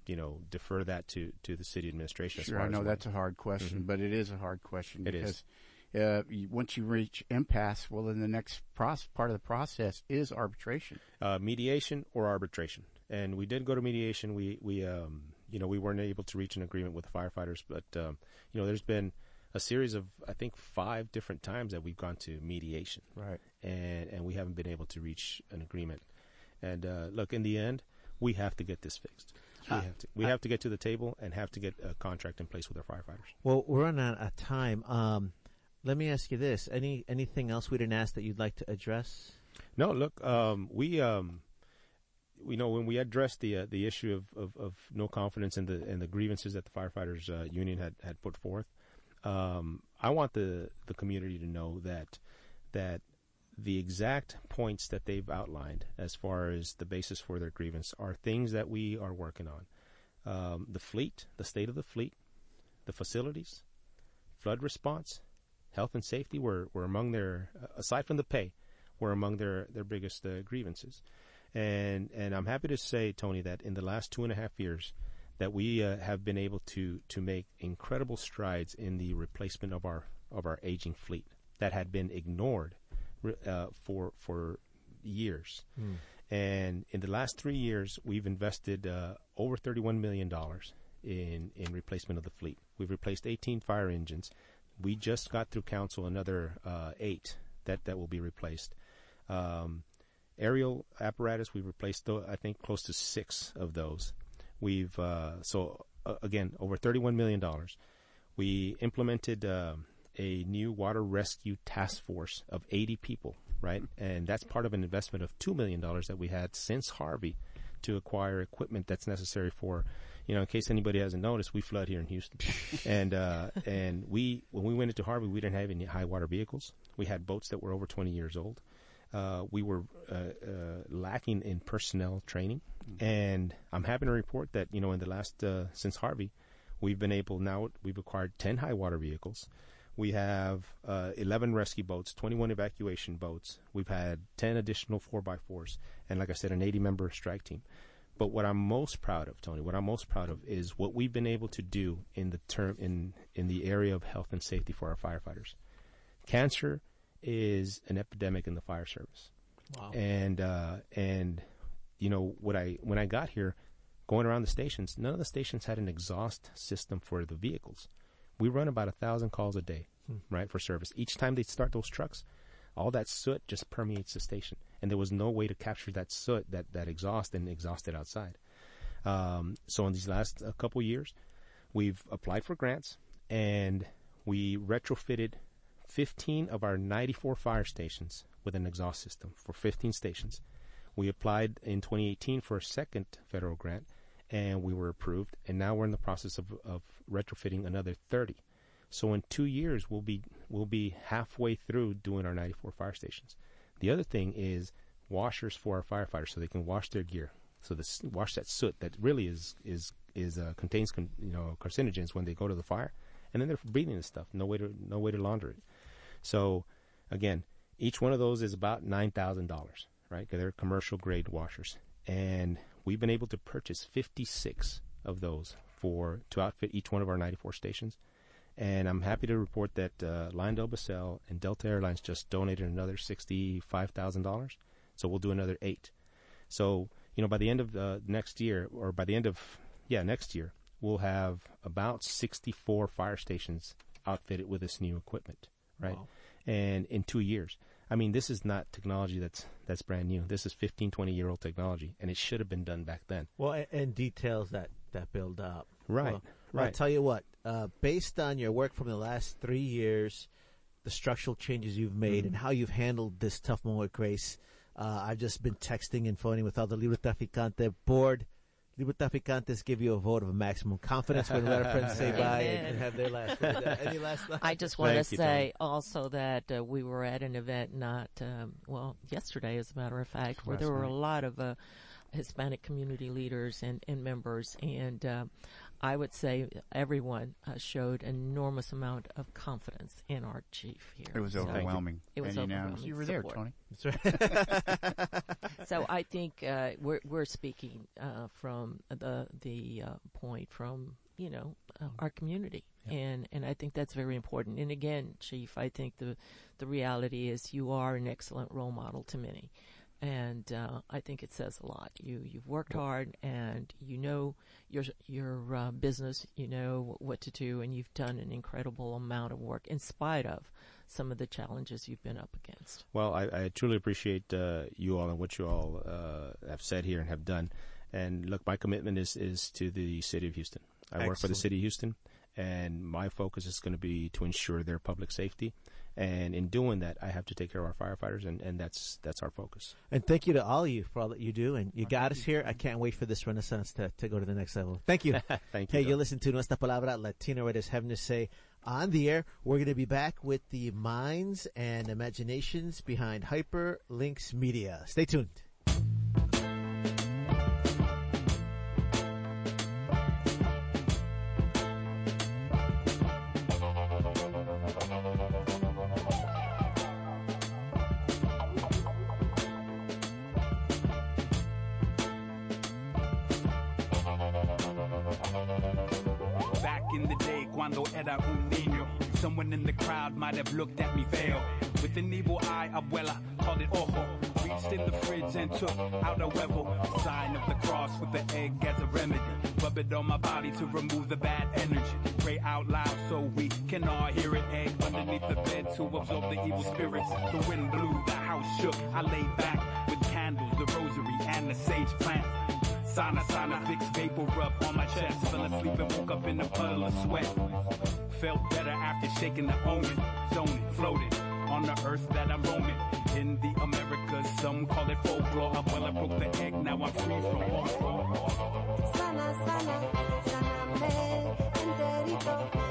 Speaker 6: you know, defer that to to the city administration. as
Speaker 5: Sure, I know that's a hard question,
Speaker 6: Mhm.
Speaker 5: but it is a hard question
Speaker 6: It
Speaker 5: because
Speaker 6: is.
Speaker 5: Uh, once you reach impasse, well, then the next part of the process is arbitration.
Speaker 6: uh, mediation or arbitration. And we did go to mediation. We we um, you know we weren't able to reach an agreement with the firefighters, but um, you know there's been a series of I think five different times that we've gone to mediation,
Speaker 5: Right.
Speaker 6: and and we haven't been able to reach an agreement. And uh, look, in the end, we have to get this fixed. We
Speaker 2: Uh,
Speaker 6: have to we have to get to the table and have to get a contract in place with our firefighters.
Speaker 2: Well, we're running out of time. Um, let me ask you this: any anything else we didn't ask that you'd like to address?
Speaker 6: No, look, um, we, um, we know when we addressed the uh, the issue of, of, of no confidence in the in the grievances that the firefighters uh, union had, had put forth. Um, I want the the community to know that that the exact points that they've outlined as far as the basis for their grievance are things that we are working on. Um, the fleet, the state of the fleet, the facilities, flood response, health and safety were, were among their aside from the pay were among their their biggest uh, grievances, and and I'm happy to say, Tony, that in the last two and a half years, that we uh, have been able to to make incredible strides in the replacement of our of our aging fleet that had been ignored uh, for for years. And in the last three years, we've invested uh, over 31 million dollars in in replacement of the fleet. We've replaced 18 fire engines. We just got through council another uh, eight that that will be replaced. Um, aerial apparatus, we've replaced, I think, close to six of those. We've uh, so uh, again over 31 million dollars. We implemented um a new water rescue task force of 80 people, right? And that's part of an investment of two million dollars that we had since Harvey to acquire equipment that's necessary for, you know, in case anybody hasn't noticed, we flood here in Houston, and uh, and we when we went into Harvey, we didn't have any high water vehicles. We had boats that were over 20 years old. Uh, we were uh, uh, lacking in personnel training, and I'm happy to report that you know in the last uh, since Harvey, we've been able now we've acquired 10 high water vehicles. We have uh, 11 rescue boats, 21 evacuation boats. We've had 10 additional 4x4s, and like I said, an 80 member strike team. But what I'm most proud of, Tony, what I'm most proud of is what we've been able to do in the term in in the area of health and safety for our firefighters. Cancer is an epidemic in the fire service
Speaker 2: Wow.
Speaker 6: and uh, and you know what I when I got here, going around the stations, none of the stations had an exhaust system for the vehicles. We run about a thousand calls a day, right, for service. Each time they start those trucks, all that soot just permeates the station, and there was no way to capture that soot, that that exhaust, and exhaust it outside. Um, so in these last uh, couple years, we've applied for grants, and we retrofitted 15 of our 94 fire stations with an exhaust system for 15 stations. We applied in 2018 for a second federal grant, and we were approved. And now we're in the process of, of retrofitting another 30. So in two years, we'll be we'll be halfway through doing our 94 fire stations. The other thing is washers for our firefighters, so they can wash their gear. So this wash that soot that really is is is uh, contains con, you know carcinogens when they go to the fire, and then they're breathing this stuff. No way to no way to launder it. So again, each one of those is about nine thousand dollars, right? 'Cause they're commercial grade washers, and we've been able to purchase fifty six of those for to outfit each one of our ninety four stations. And I'm happy to report that uh, Lyondell Basell and Delta Airlines just donated another sixty-five thousand dollars. So we'll do another eight. So you know, by the end of uh, next year, or by the end of yeah next year, we'll have about sixty-four fire stations outfitted with this new equipment, right?
Speaker 2: Wow.
Speaker 6: And in two years, I mean, this is not technology that's that's brand new. This is 15, 20 year old technology, and it should have been done back then.
Speaker 2: Well, and, and details that that build up.
Speaker 6: Right,
Speaker 2: Well, I'll tell you what. Uh, based on your work from the last three years, the structural changes you've made, and how you've handled this tough moment Grace, uh, I've just been texting and phoning with all the Librotraficante board. Librotraficantes give you a vote of maximum confidence when let our friends say bye and,
Speaker 4: Amen.
Speaker 2: and have their last word. Any last thoughts?
Speaker 4: I just want to
Speaker 6: you,
Speaker 4: say also that uh, we were at an event not um, well yesterday, as a matter of fact, where
Speaker 5: Last
Speaker 4: there were a lot of uh, Hispanic community leaders and, and members, and uh, I would say everyone uh, showed an enormous amount of confidence in our chief here.
Speaker 5: It was
Speaker 4: So-
Speaker 5: overwhelming.
Speaker 4: It was
Speaker 5: and
Speaker 4: overwhelming
Speaker 5: You were there. Tony.
Speaker 4: so I think uh, we're we're speaking uh, from the the uh, point from you know uh, our community, and and I think that's very important. And again, Chief, I think the the reality is you are an excellent role model to many, and uh, I think it says a lot. You you've worked hard, and you know your your uh, business, you know what to do, and you've done an incredible amount of work in spite of some of the challenges you've been up against.
Speaker 6: Well, I, I truly appreciate uh, you all and what you all uh, have said here and have done. And look, my commitment is, is to the city of Houston. I work for the city of Houston, and my focus is going to be to ensure their public safety. And in doing that, I have to take care of our firefighters, and, and that's that's our focus.
Speaker 2: And thank you to all of you for all that you do. And you got us here. I can't wait for this renaissance to, to go to the next level. Thank you.
Speaker 6: Thank you.
Speaker 2: Hey, you listen to Nuestra Palabra Latino Writers Having Their Say on the air. We're going to be back with the minds and imaginations behind Hyperlinks Media. Stay tuned.
Speaker 1: Cuando era un niño, someone in the crowd might have looked at me fail. With an evil eye, abuela called it ojo. Reached in the fridge and took out a huevo. Sign of the cross with the egg as a remedy. Rub it on my body to remove the bad energy. Pray out loud so we can all hear it. Egg underneath the bed to absorb the evil spirits. The wind blew, the house shook. I lay back with candles, the rosary, and the sage plant. Sana sana Vicks vapor rub on my chest. Fell asleep and woke up in a puddle of sweat. Felt better after shaking the omen. Zoning, floated on the earth that I'm roaming. In the Americas, some call it folklore. Well, I broke the egg, now I'm free from all.
Speaker 7: Sana, sana, enterito, me entregué,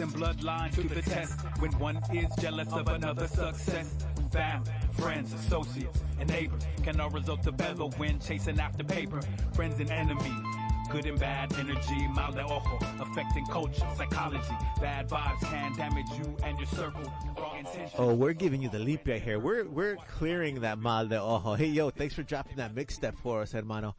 Speaker 1: and bloodlines to the test. When one is jealous of another success. Family, friends, associates, and neighbors can all result to bevel when chasing after paper. Friends and enemies. Good and bad energy, mal de ojo, affecting culture, psychology. Bad vibes can damage you and your circle.
Speaker 2: Oh, we're giving you the leap right here. We're we're clearing that mal de ojo. Hey, yo, thanks for dropping that mix step for us, hermano.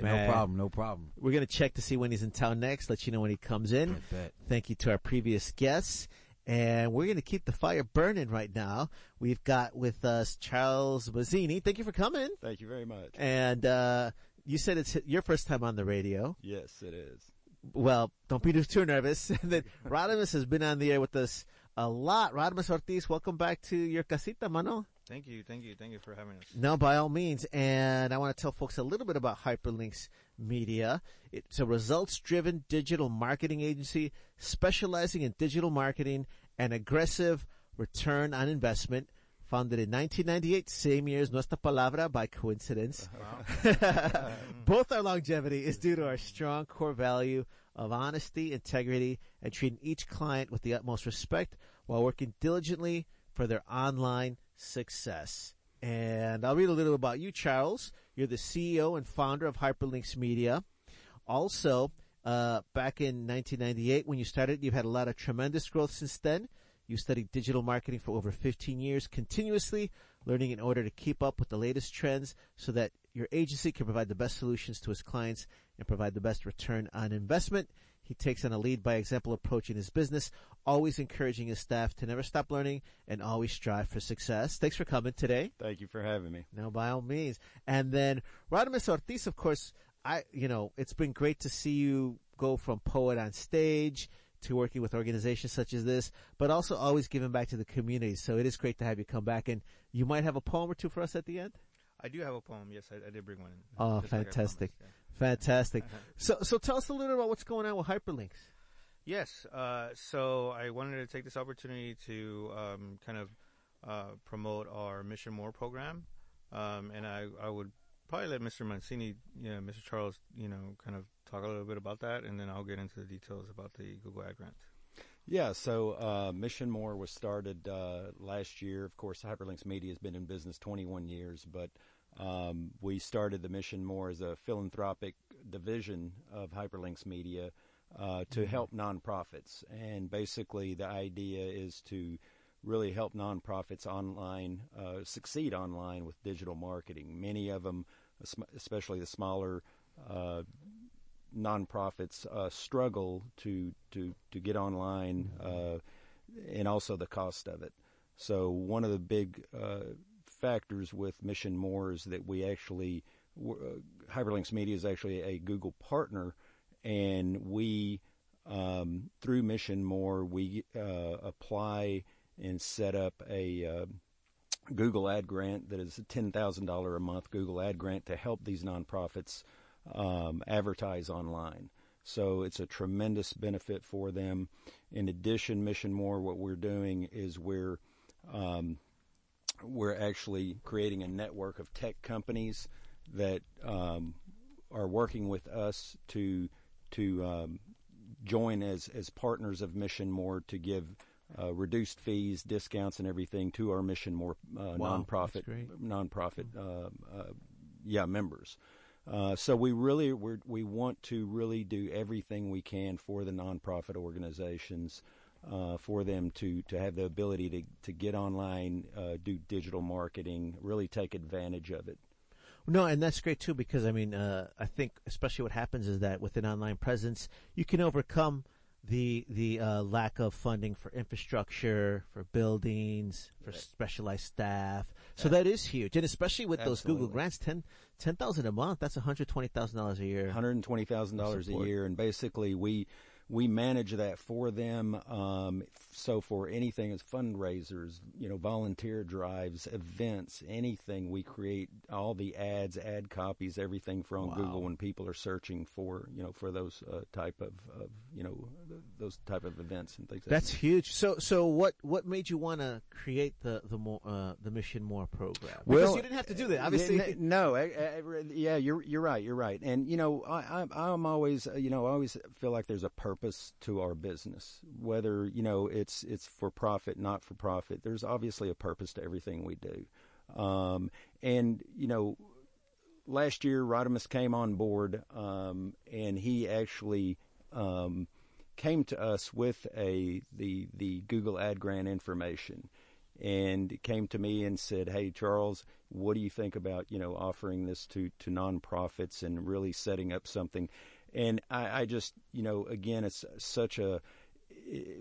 Speaker 2: Man.
Speaker 3: No problem, no problem.
Speaker 2: We're gonna check to see when he's in town next. Let you know when he comes in.
Speaker 3: I bet.
Speaker 2: Thank you to our previous guests, and we're gonna keep the fire burning right now. We've got with us Charles Mazzini. Thank you for coming.
Speaker 8: Thank you very much.
Speaker 2: And uh, you said it's your first time on the radio.
Speaker 8: Yes, it is.
Speaker 2: Well, don't be too nervous. and then Rodimus has been on the air with us a lot. Rodimus Ortiz, welcome back to your casita, mano.
Speaker 9: Thank you, thank you, thank you for having us.
Speaker 2: No, by all means. And I want to tell folks a little bit about Hyperlinks Media. It's a results driven digital marketing agency specializing in digital marketing and aggressive return on investment. Founded in 1998, same year as Nuestra Palabra by coincidence. Both our longevity is due to our strong core value of honesty, integrity, and treating each client with the utmost respect while working diligently for their online success. And I'll read a little about you, Charles. You're the CEO and founder of Hyperlinks Media. Also, uh, back in 1998, when you started, you've had a lot of tremendous growth since then. You studied digital marketing for over 15 years, continuously learning in order to keep up with the latest trends so that your agency can provide the best solutions to its clients and provide the best return on investment. He takes on a lead by example approach in his business, always encouraging his staff to never stop learning and always strive for success. Thanks for coming today.
Speaker 8: Thank you for having me.
Speaker 2: No, by all means. And then Rodimus Ortiz, of course, I, you know, it's been great to see you go from poet on stage to working with organizations such as this, but also always giving back to the community. So it is great to have you come back. And you might have a poem or two for us at the end.
Speaker 9: I do have a poem. Yes, I, I did bring one. in.
Speaker 2: Oh,
Speaker 9: Just like I
Speaker 2: fantastic.
Speaker 9: promised, yeah.
Speaker 2: Fantastic.
Speaker 9: Uh-huh.
Speaker 2: So, so tell us a little about what's going on with hyperlinks.
Speaker 9: Yes. Uh, so I wanted to take this opportunity to um, kind of uh, promote our Mission More program, um, and I, I would probably let Mr. Mancini, yeah, Mr. Charles, you know, kind of talk a little bit about that, and then I'll get into the details about the Google Ad Grant.
Speaker 8: Yeah, so uh, Mission More was started uh, last year. Of course, Hyperlinks Media has been in business 21 years, but um, we started the Mission More as a philanthropic division of Hyperlinks Media uh, to help nonprofits. And basically, the idea is to really help nonprofits online uh, succeed online with digital marketing. Many of them, especially the smaller uh, nonprofits uh, struggle to to to get online, uh, and also the cost of it. So one of the big uh, factors with Mission More is that we actually uh, Hyperlinks Media is actually a Google partner, and we um, through Mission More we uh, apply and set up a uh, Google Ad Grant that is a ten thousand dollar a month Google Ad Grant to help these nonprofits um, advertise online. So it's a tremendous benefit for them. In addition, Mission More, what we're doing is we're um, we're actually creating a network of tech companies that um, are working with us to to um, join as as partners of Mission More to give uh, reduced fees, discounts, and everything to our Mission More uh,
Speaker 2: Wow,
Speaker 8: nonprofit nonprofit uh, uh, yeah members. Uh, so we really we we want to really do everything we can for the nonprofit organizations, uh, for them to, to have the ability to, to get online, uh, do digital marketing, really take advantage of it.
Speaker 2: No, and that's great too because I mean, uh, I think especially what happens is that with an online presence, you can overcome the the uh, lack of funding for infrastructure, for buildings, for specialized staff. So that is huge, and especially with those Google
Speaker 8: Absolutely.
Speaker 2: grants, ten ten thousand a month. That's one hundred twenty thousand dollars a year.
Speaker 8: One hundred twenty thousand dollars a year, and basically we we manage that for them. Um, so for anything as fundraisers, you know, volunteer drives, events, anything, we create all the ads, ad copies, everything for on
Speaker 2: Wow.
Speaker 8: Google when people are searching for you know for those uh, type of, of you know those type of events and things. like
Speaker 2: That's
Speaker 8: that.
Speaker 2: huge. So, so what what made you want to create the the more uh, the Mission More program? Because
Speaker 8: Well,
Speaker 2: you didn't have to do that. Obviously,
Speaker 8: N- no, I- I- yeah, you're you're right, you're right, and you know, I, I'm I'm always, uh, you know, I always feel like there's a purpose to our business, whether you know it's it's for profit, not for profit. There's obviously a purpose to everything we do, um, and you know, last year Rodimus came on board, um, and he actually. Um, came to us with a the the Google Ad Grant information, and came to me and said, "Hey Charles, what do you think about you know offering this to to nonprofits and really setting up something?" And I, I just you know again it's such a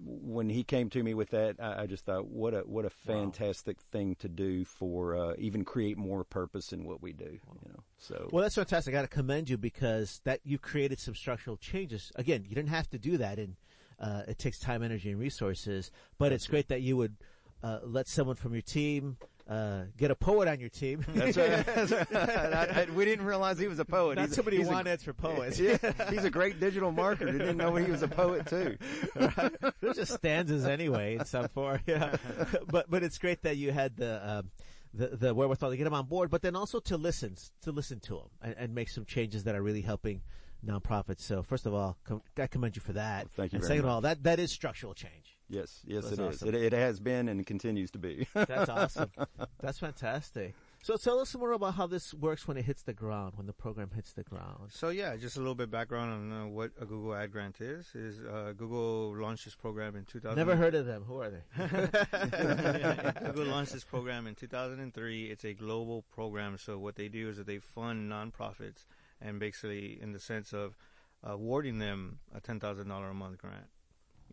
Speaker 8: when he came to me with that, I, I just thought, what a what a fantastic thing to do for uh, even create more purpose in what we do. You know, so
Speaker 2: Well, that's fantastic. I got to commend you because that you created some structural changes. Again, you didn't have to do that, and uh, it takes time, energy, and resources. But it's great that you would uh, let someone from your team uh, get a poet on your team.
Speaker 8: That's right. That's right. I- I- we didn't realize he was a poet.
Speaker 2: Not
Speaker 8: He's a-
Speaker 2: so many
Speaker 8: he's a-
Speaker 2: for poets.
Speaker 8: yeah, he's a great digital marketer. Didn't know he was a poet too.
Speaker 2: right? They're just stanzas anyway in some form. Yeah. but but it's great that you had the. Um, the, the wherewithal to get them on board, but then also to listen, to listen to them and, and make some changes that are really helping nonprofits. So first of all, com- I commend you for that.
Speaker 8: thank you
Speaker 2: And second of all, that, that is structural change.
Speaker 8: Yes, yes,
Speaker 2: That's
Speaker 8: it is.
Speaker 2: awesome.
Speaker 8: It, it has been and continues to be.
Speaker 2: That's awesome. That's fantastic. So tell us more about how this works when it hits the ground, when the program hits the ground.
Speaker 9: So yeah, just a little bit background on uh, what a Google Ad Grant is. Is uh, Google launched this program in 2000.
Speaker 2: Never heard of them. Who are they?
Speaker 9: Google launched this program in 2003. It's a global program. So what they do is that they fund nonprofits, and basically in the sense of awarding them a ten thousand dollar a month grant.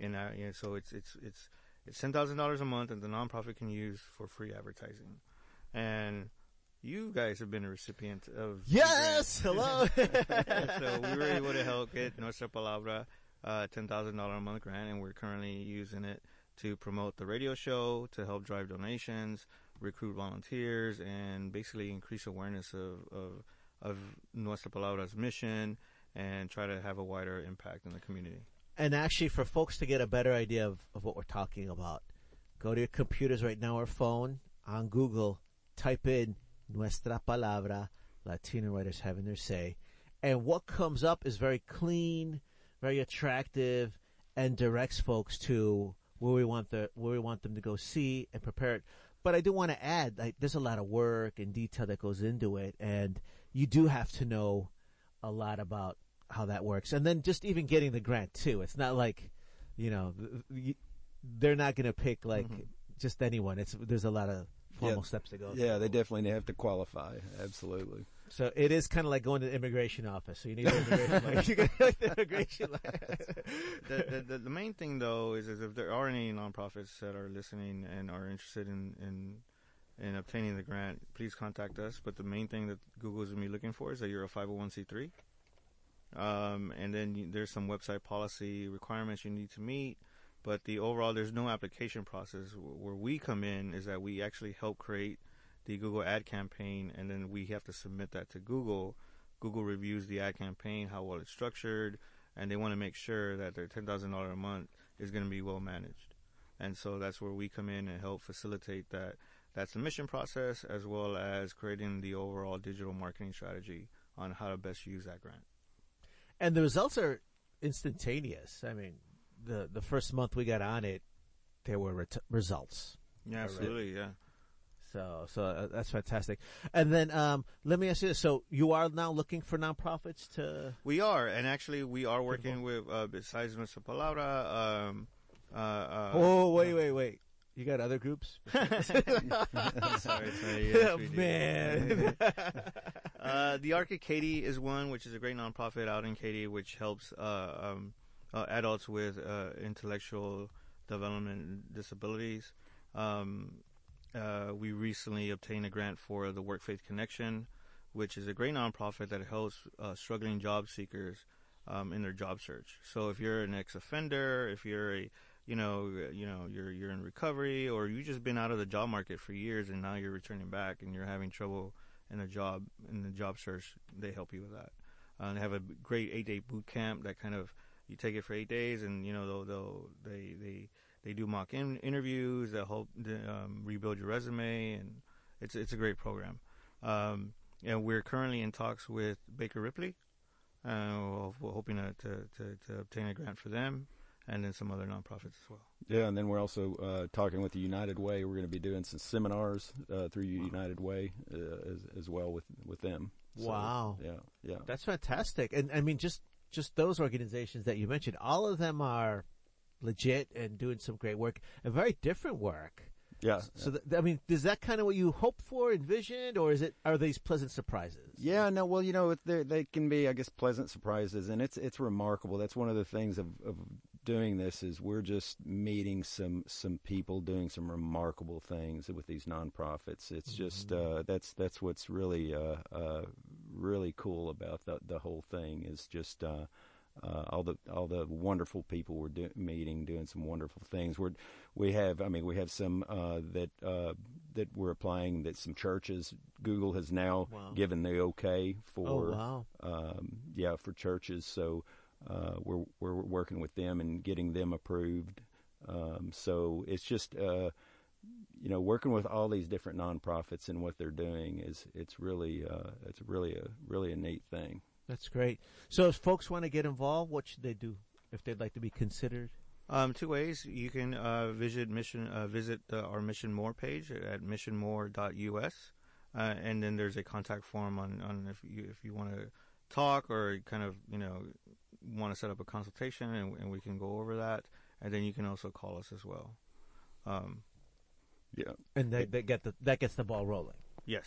Speaker 9: And uh, so it's it's it's it's ten thousand dollars a month, and the nonprofit can use for free advertising. And you guys have been a recipient of
Speaker 2: yes. Hello.
Speaker 9: so we were able to help get Nuestra Palabra uh, ten thousand dollar a month grant, and we're currently using it to promote the radio show, to help drive donations, recruit volunteers, and basically increase awareness of of, of Nuestra Palabra's mission, and try to have a wider impact in the community.
Speaker 2: And actually, for folks to get a better idea of, of what we're talking about, go to your computers right now or phone on Google, type in Nuestra Palabra, Latino writers having their say. And what comes up is very clean, very attractive, and directs folks to where we want the where we want them to go see and prepare it. But I do want to add, like, there's a lot of work and detail that goes into it, and you do have to know a lot about how that works, and then just even getting the grant too. It's not like, you know, th- th- they're not going to pick like mm-hmm. just anyone. It's there's a lot of formal
Speaker 8: Yeah.
Speaker 2: steps to go.
Speaker 8: Yeah, they definitely have to qualify. Absolutely.
Speaker 2: So it is kind of like going to the immigration office. So you need an immigration license. You get like the immigration license.
Speaker 9: the, the, the, the main thing though is, is if there are any nonprofits that are listening and are interested in, in in obtaining the grant, please contact us. But the main thing that Google's gonna be looking for is that you're a 501c3. Um, and then there's some website policy requirements you need to meet. But the overall, there's no application process. Where we come in is that we actually help create the Google ad campaign, and then we have to submit that to Google. Google reviews the ad campaign, how well it's structured, and they want to make sure that their ten thousand dollar a month is going to be well managed. And so that's where we come in and help facilitate that that submission process, as well as creating the overall digital marketing strategy on how to best use that grant.
Speaker 2: And the results are instantaneous. I mean, the the first month we got on it, there were ret- results.
Speaker 9: Yeah, absolutely. Yeah.
Speaker 2: So so uh, that's fantastic. And then um, let me ask you this: so you are now looking for nonprofits to
Speaker 9: We are, and actually, we are working with uh, besides Mr. Palabra. Um, uh, uh,
Speaker 2: oh wait wait wait, you got other groups?
Speaker 9: sorry, sorry. Yes,
Speaker 2: Oh, man.
Speaker 9: uh, the Arc of Katy is one, which is a great nonprofit out in Katy, which helps uh, um, uh, adults with uh, intellectual development disabilities. Um, uh, we recently obtained a grant for the Work Faith Connection, which is a great nonprofit that helps uh, struggling job seekers um, in their job search. So if you're an ex-offender, if you're a you know, you know, you're you're in recovery, or you just been out of the job market for years, and now you're returning back, and you're having trouble in a job in the job search. They help you with that. Uh, they have a great eight day boot camp that kind of you take it for eight days, and you know they'll, they'll they they they do mock in, interviews that help um, rebuild your resume, and it's it's a great program. Um, and we're currently in talks with Baker Ripley. Uh, we're hoping to, to, to, to obtain a grant for them and then some other nonprofits as well.
Speaker 8: Yeah, and then we're also uh, talking with the United Way. We're going to be doing some seminars uh, through United Way uh, as, as well with with them. So,
Speaker 2: Wow.
Speaker 8: yeah, yeah.
Speaker 2: That's fantastic. And I mean, just just those organizations that you mentioned, all of them are legit and doing some great work and very different work.
Speaker 8: Yeah.
Speaker 2: So, th- I mean, is that kind of what you hoped for, envisioned, or is it are these pleasant surprises?
Speaker 8: Yeah, no, well, you know, they they can be, I guess, pleasant surprises, and it's it's remarkable. That's one of the things of, of doing this is we're just meeting some some people doing some remarkable things with these nonprofits. It's just uh, that's that's what's really uh, uh, really cool about the the whole thing is just. Uh, uh, all the all the wonderful people we're do, meeting, doing some wonderful things. We're we have, I mean, we have some uh, that uh, that we're applying. That some churches, Google has now
Speaker 2: Wow.
Speaker 8: given the okay for
Speaker 2: Oh wow!
Speaker 8: um, yeah for churches. So uh, we're we're working with them and getting them approved. Um, so it's just uh, you know working with all these different nonprofits and what they're doing is it's really uh, it's really a really a neat thing.
Speaker 2: That's great. So, if folks want to get involved, what should they do if they'd like to be considered?
Speaker 9: Um, two ways you can uh, visit mission uh, visit uh, our Mission More page at missionmore.us, uh, and then there's a contact form on, on if you if you want to talk or kind of you know want to set up a consultation and, and we can go over that, and then you can also call us as well. Um,
Speaker 8: Yeah.
Speaker 2: And that, that get the that gets the ball rolling.
Speaker 9: yes.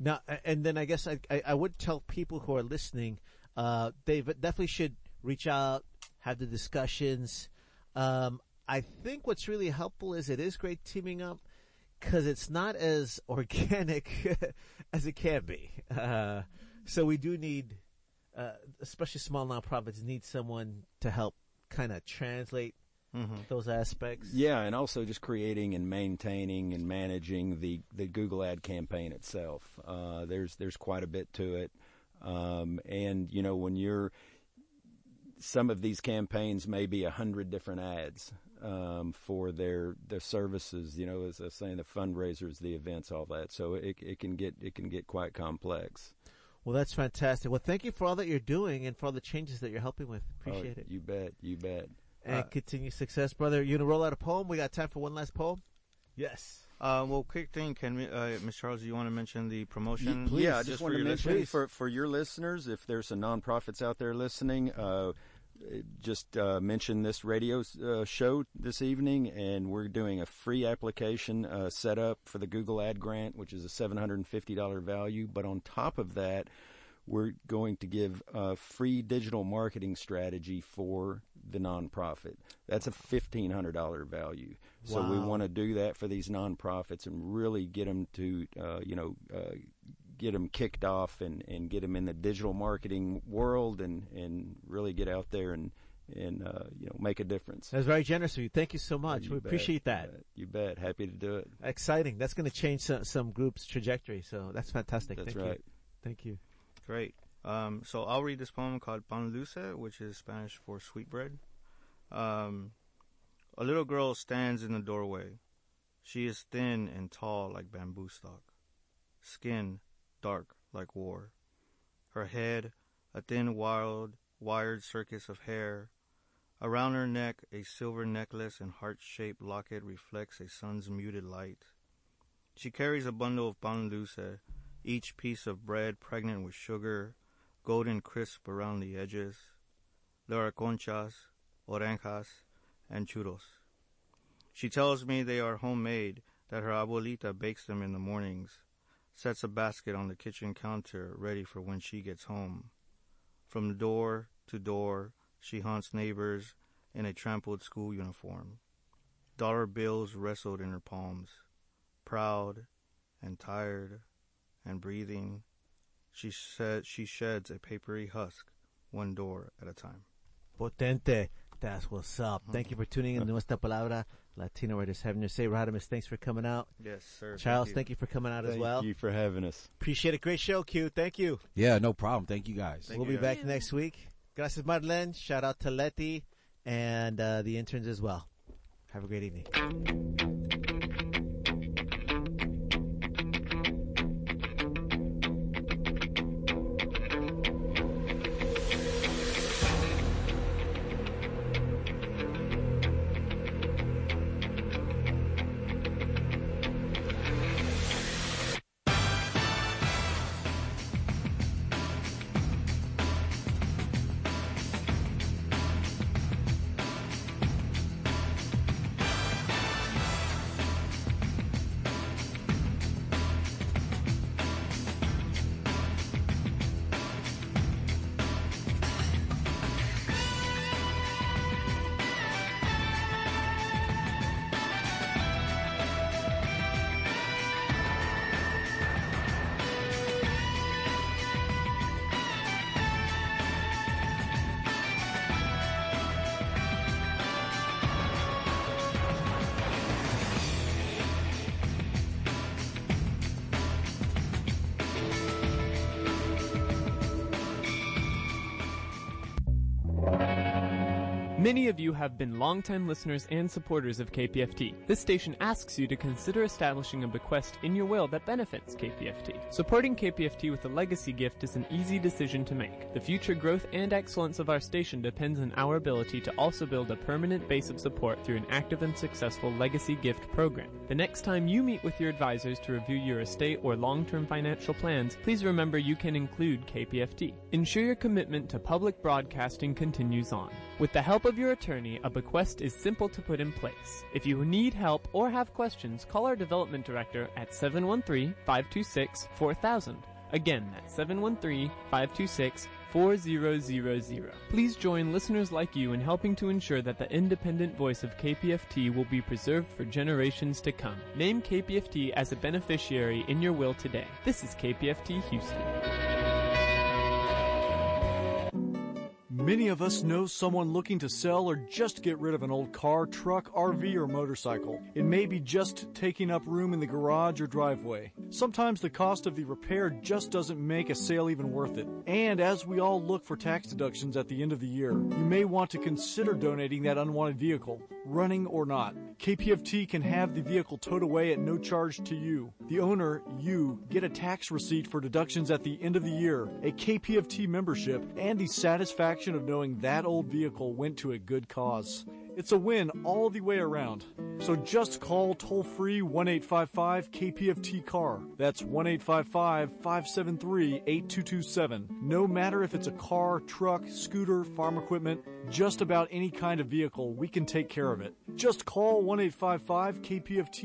Speaker 2: Now, and then I guess I, I, I would tell people who are listening, uh, they definitely should reach out, have the discussions. Um, I think what's really helpful is it is great teaming up because it's not as organic as it can be. Uh, so we do need, uh, especially small nonprofits, need someone to help kind of translate
Speaker 9: Mm-hmm.
Speaker 2: those aspects.
Speaker 8: Yeah, and also just creating and maintaining and managing the, the Google ad campaign itself. Uh, there's there's quite a bit to it, um, and you know when you're some of these campaigns may be a hundred different ads um, for their their services. You know, as I was saying, the fundraisers, the events, all that. So it it can get it can get quite complex.
Speaker 2: Well, that's fantastic. Well, thank you for all that you're doing and for all the changes that you're helping with. Appreciate
Speaker 8: Oh,
Speaker 2: it.
Speaker 8: You bet. You bet.
Speaker 2: And
Speaker 9: Uh,
Speaker 2: continue success, brother. You gonna roll out a poem? We got time for one last poem.
Speaker 6: Yes.
Speaker 9: Uh, well, quick thing, can we, uh, Ms. Charles, do you want to mention the promotion?
Speaker 2: please,
Speaker 8: yeah, I
Speaker 9: just
Speaker 8: just
Speaker 9: for
Speaker 8: want to
Speaker 9: your
Speaker 8: mention
Speaker 9: listeners?
Speaker 8: for for your listeners, if there's some nonprofits out there listening, uh, just uh, mention this radio uh, show this evening, and we're doing a free application uh, set up for the Google Ad Grant, which is a seven hundred and fifty dollar value. But on top of that, we're going to give a free digital marketing strategy for the nonprofit. That's a fifteen hundred dollar value. So we want to do that for these nonprofits and really get them to, uh, you know, uh, get them kicked off and, and get them in the digital marketing world and, and really get out there and and uh, you know make a difference.
Speaker 2: That's very generous of you. Thank you so much.
Speaker 8: You
Speaker 2: we
Speaker 8: bet,
Speaker 2: appreciate
Speaker 8: you
Speaker 2: that.
Speaker 8: bet, You bet. Happy to do it.
Speaker 2: Exciting. That's going to change some, some groups' trajectory. So that's fantastic.
Speaker 8: That's
Speaker 2: Thank
Speaker 8: right.
Speaker 2: You. Thank you.
Speaker 9: Great. Um, so I'll read this poem called Pan Dulce, which is Spanish for sweetbread. Um, a little girl stands in the doorway. She is thin and tall like bamboo stalk, skin dark like war. Her head, a thin, wild, wired circus of hair. Around her neck, a silver necklace and heart-shaped locket reflects a sun's muted light. She carries a bundle of pan dulce, each piece of bread pregnant with sugar, golden crisp around the edges. There are conchas, oranjas, and churros. She tells me they are homemade, that her abuelita bakes them in the mornings, sets a basket on the kitchen counter ready for when she gets home. From door to door, she haunts neighbors in a trampled school uniform. Dollar bills wrestled in her palms. Proud and tired and breathing, she said she sheds a papery husk, one door at a time.
Speaker 2: Potente. That's what's up. Thank you for tuning in to Nuestra Palabra, Latino Writers Having Your Say. Rodimus, thanks for coming out.
Speaker 9: Yes, sir.
Speaker 2: Charles, thank you for coming out as well.
Speaker 8: Thank you for having us.
Speaker 2: Appreciate it. Great show, Q. Thank you.
Speaker 3: Yeah, no problem. Thank you guys.
Speaker 9: Thank
Speaker 2: we'll
Speaker 9: you,
Speaker 2: be
Speaker 9: guys.
Speaker 2: back next week. Gracias, Marlene. Shout out to Letty and uh, the interns as well. Have a great evening.
Speaker 10: Many of you have been longtime listeners and supporters of KPFT. This station asks you to consider establishing a bequest in your will that benefits KPFT. Supporting KPFT with a legacy gift is an easy decision to make. The future growth and excellence of our station depends on our ability to also build a permanent base of support through an active and successful legacy gift program. The next time you meet with your advisors to review your estate or long-term financial plans, please remember you can include KPFT. Ensure your commitment to public broadcasting continues on. With the help your attorney, a bequest is simple to put in place. If you need help or have questions, call our development director at 713-526-4000. Again, that's 713-526-4000. Please join listeners like you in helping to ensure that the independent voice of KPFT will be preserved for generations to come. Name KPFT as a beneficiary in your will today. This is KPFT Houston.
Speaker 11: Many of us know someone looking to sell or just get rid of an old car, truck, RV, or motorcycle. It may be just taking up room in the garage or driveway. Sometimes the cost of the repair just doesn't make a sale even worth it. And as we all look for tax deductions at the end of the year, you may want to consider donating that unwanted vehicle, running or not. KPFT can have the vehicle towed away at no charge to you. The owner, you, get a tax receipt for deductions at the end of the year, a KPFT membership, and the satisfaction of knowing that old vehicle went to a good cause. It's a win all the way around. So just call toll free 1 855 KPFT CAR. That's 1 855 573 8227. No matter if it's a car, truck, scooter, farm equipment, just about any kind of vehicle, we can take care of it. Just call 1 855 KPFT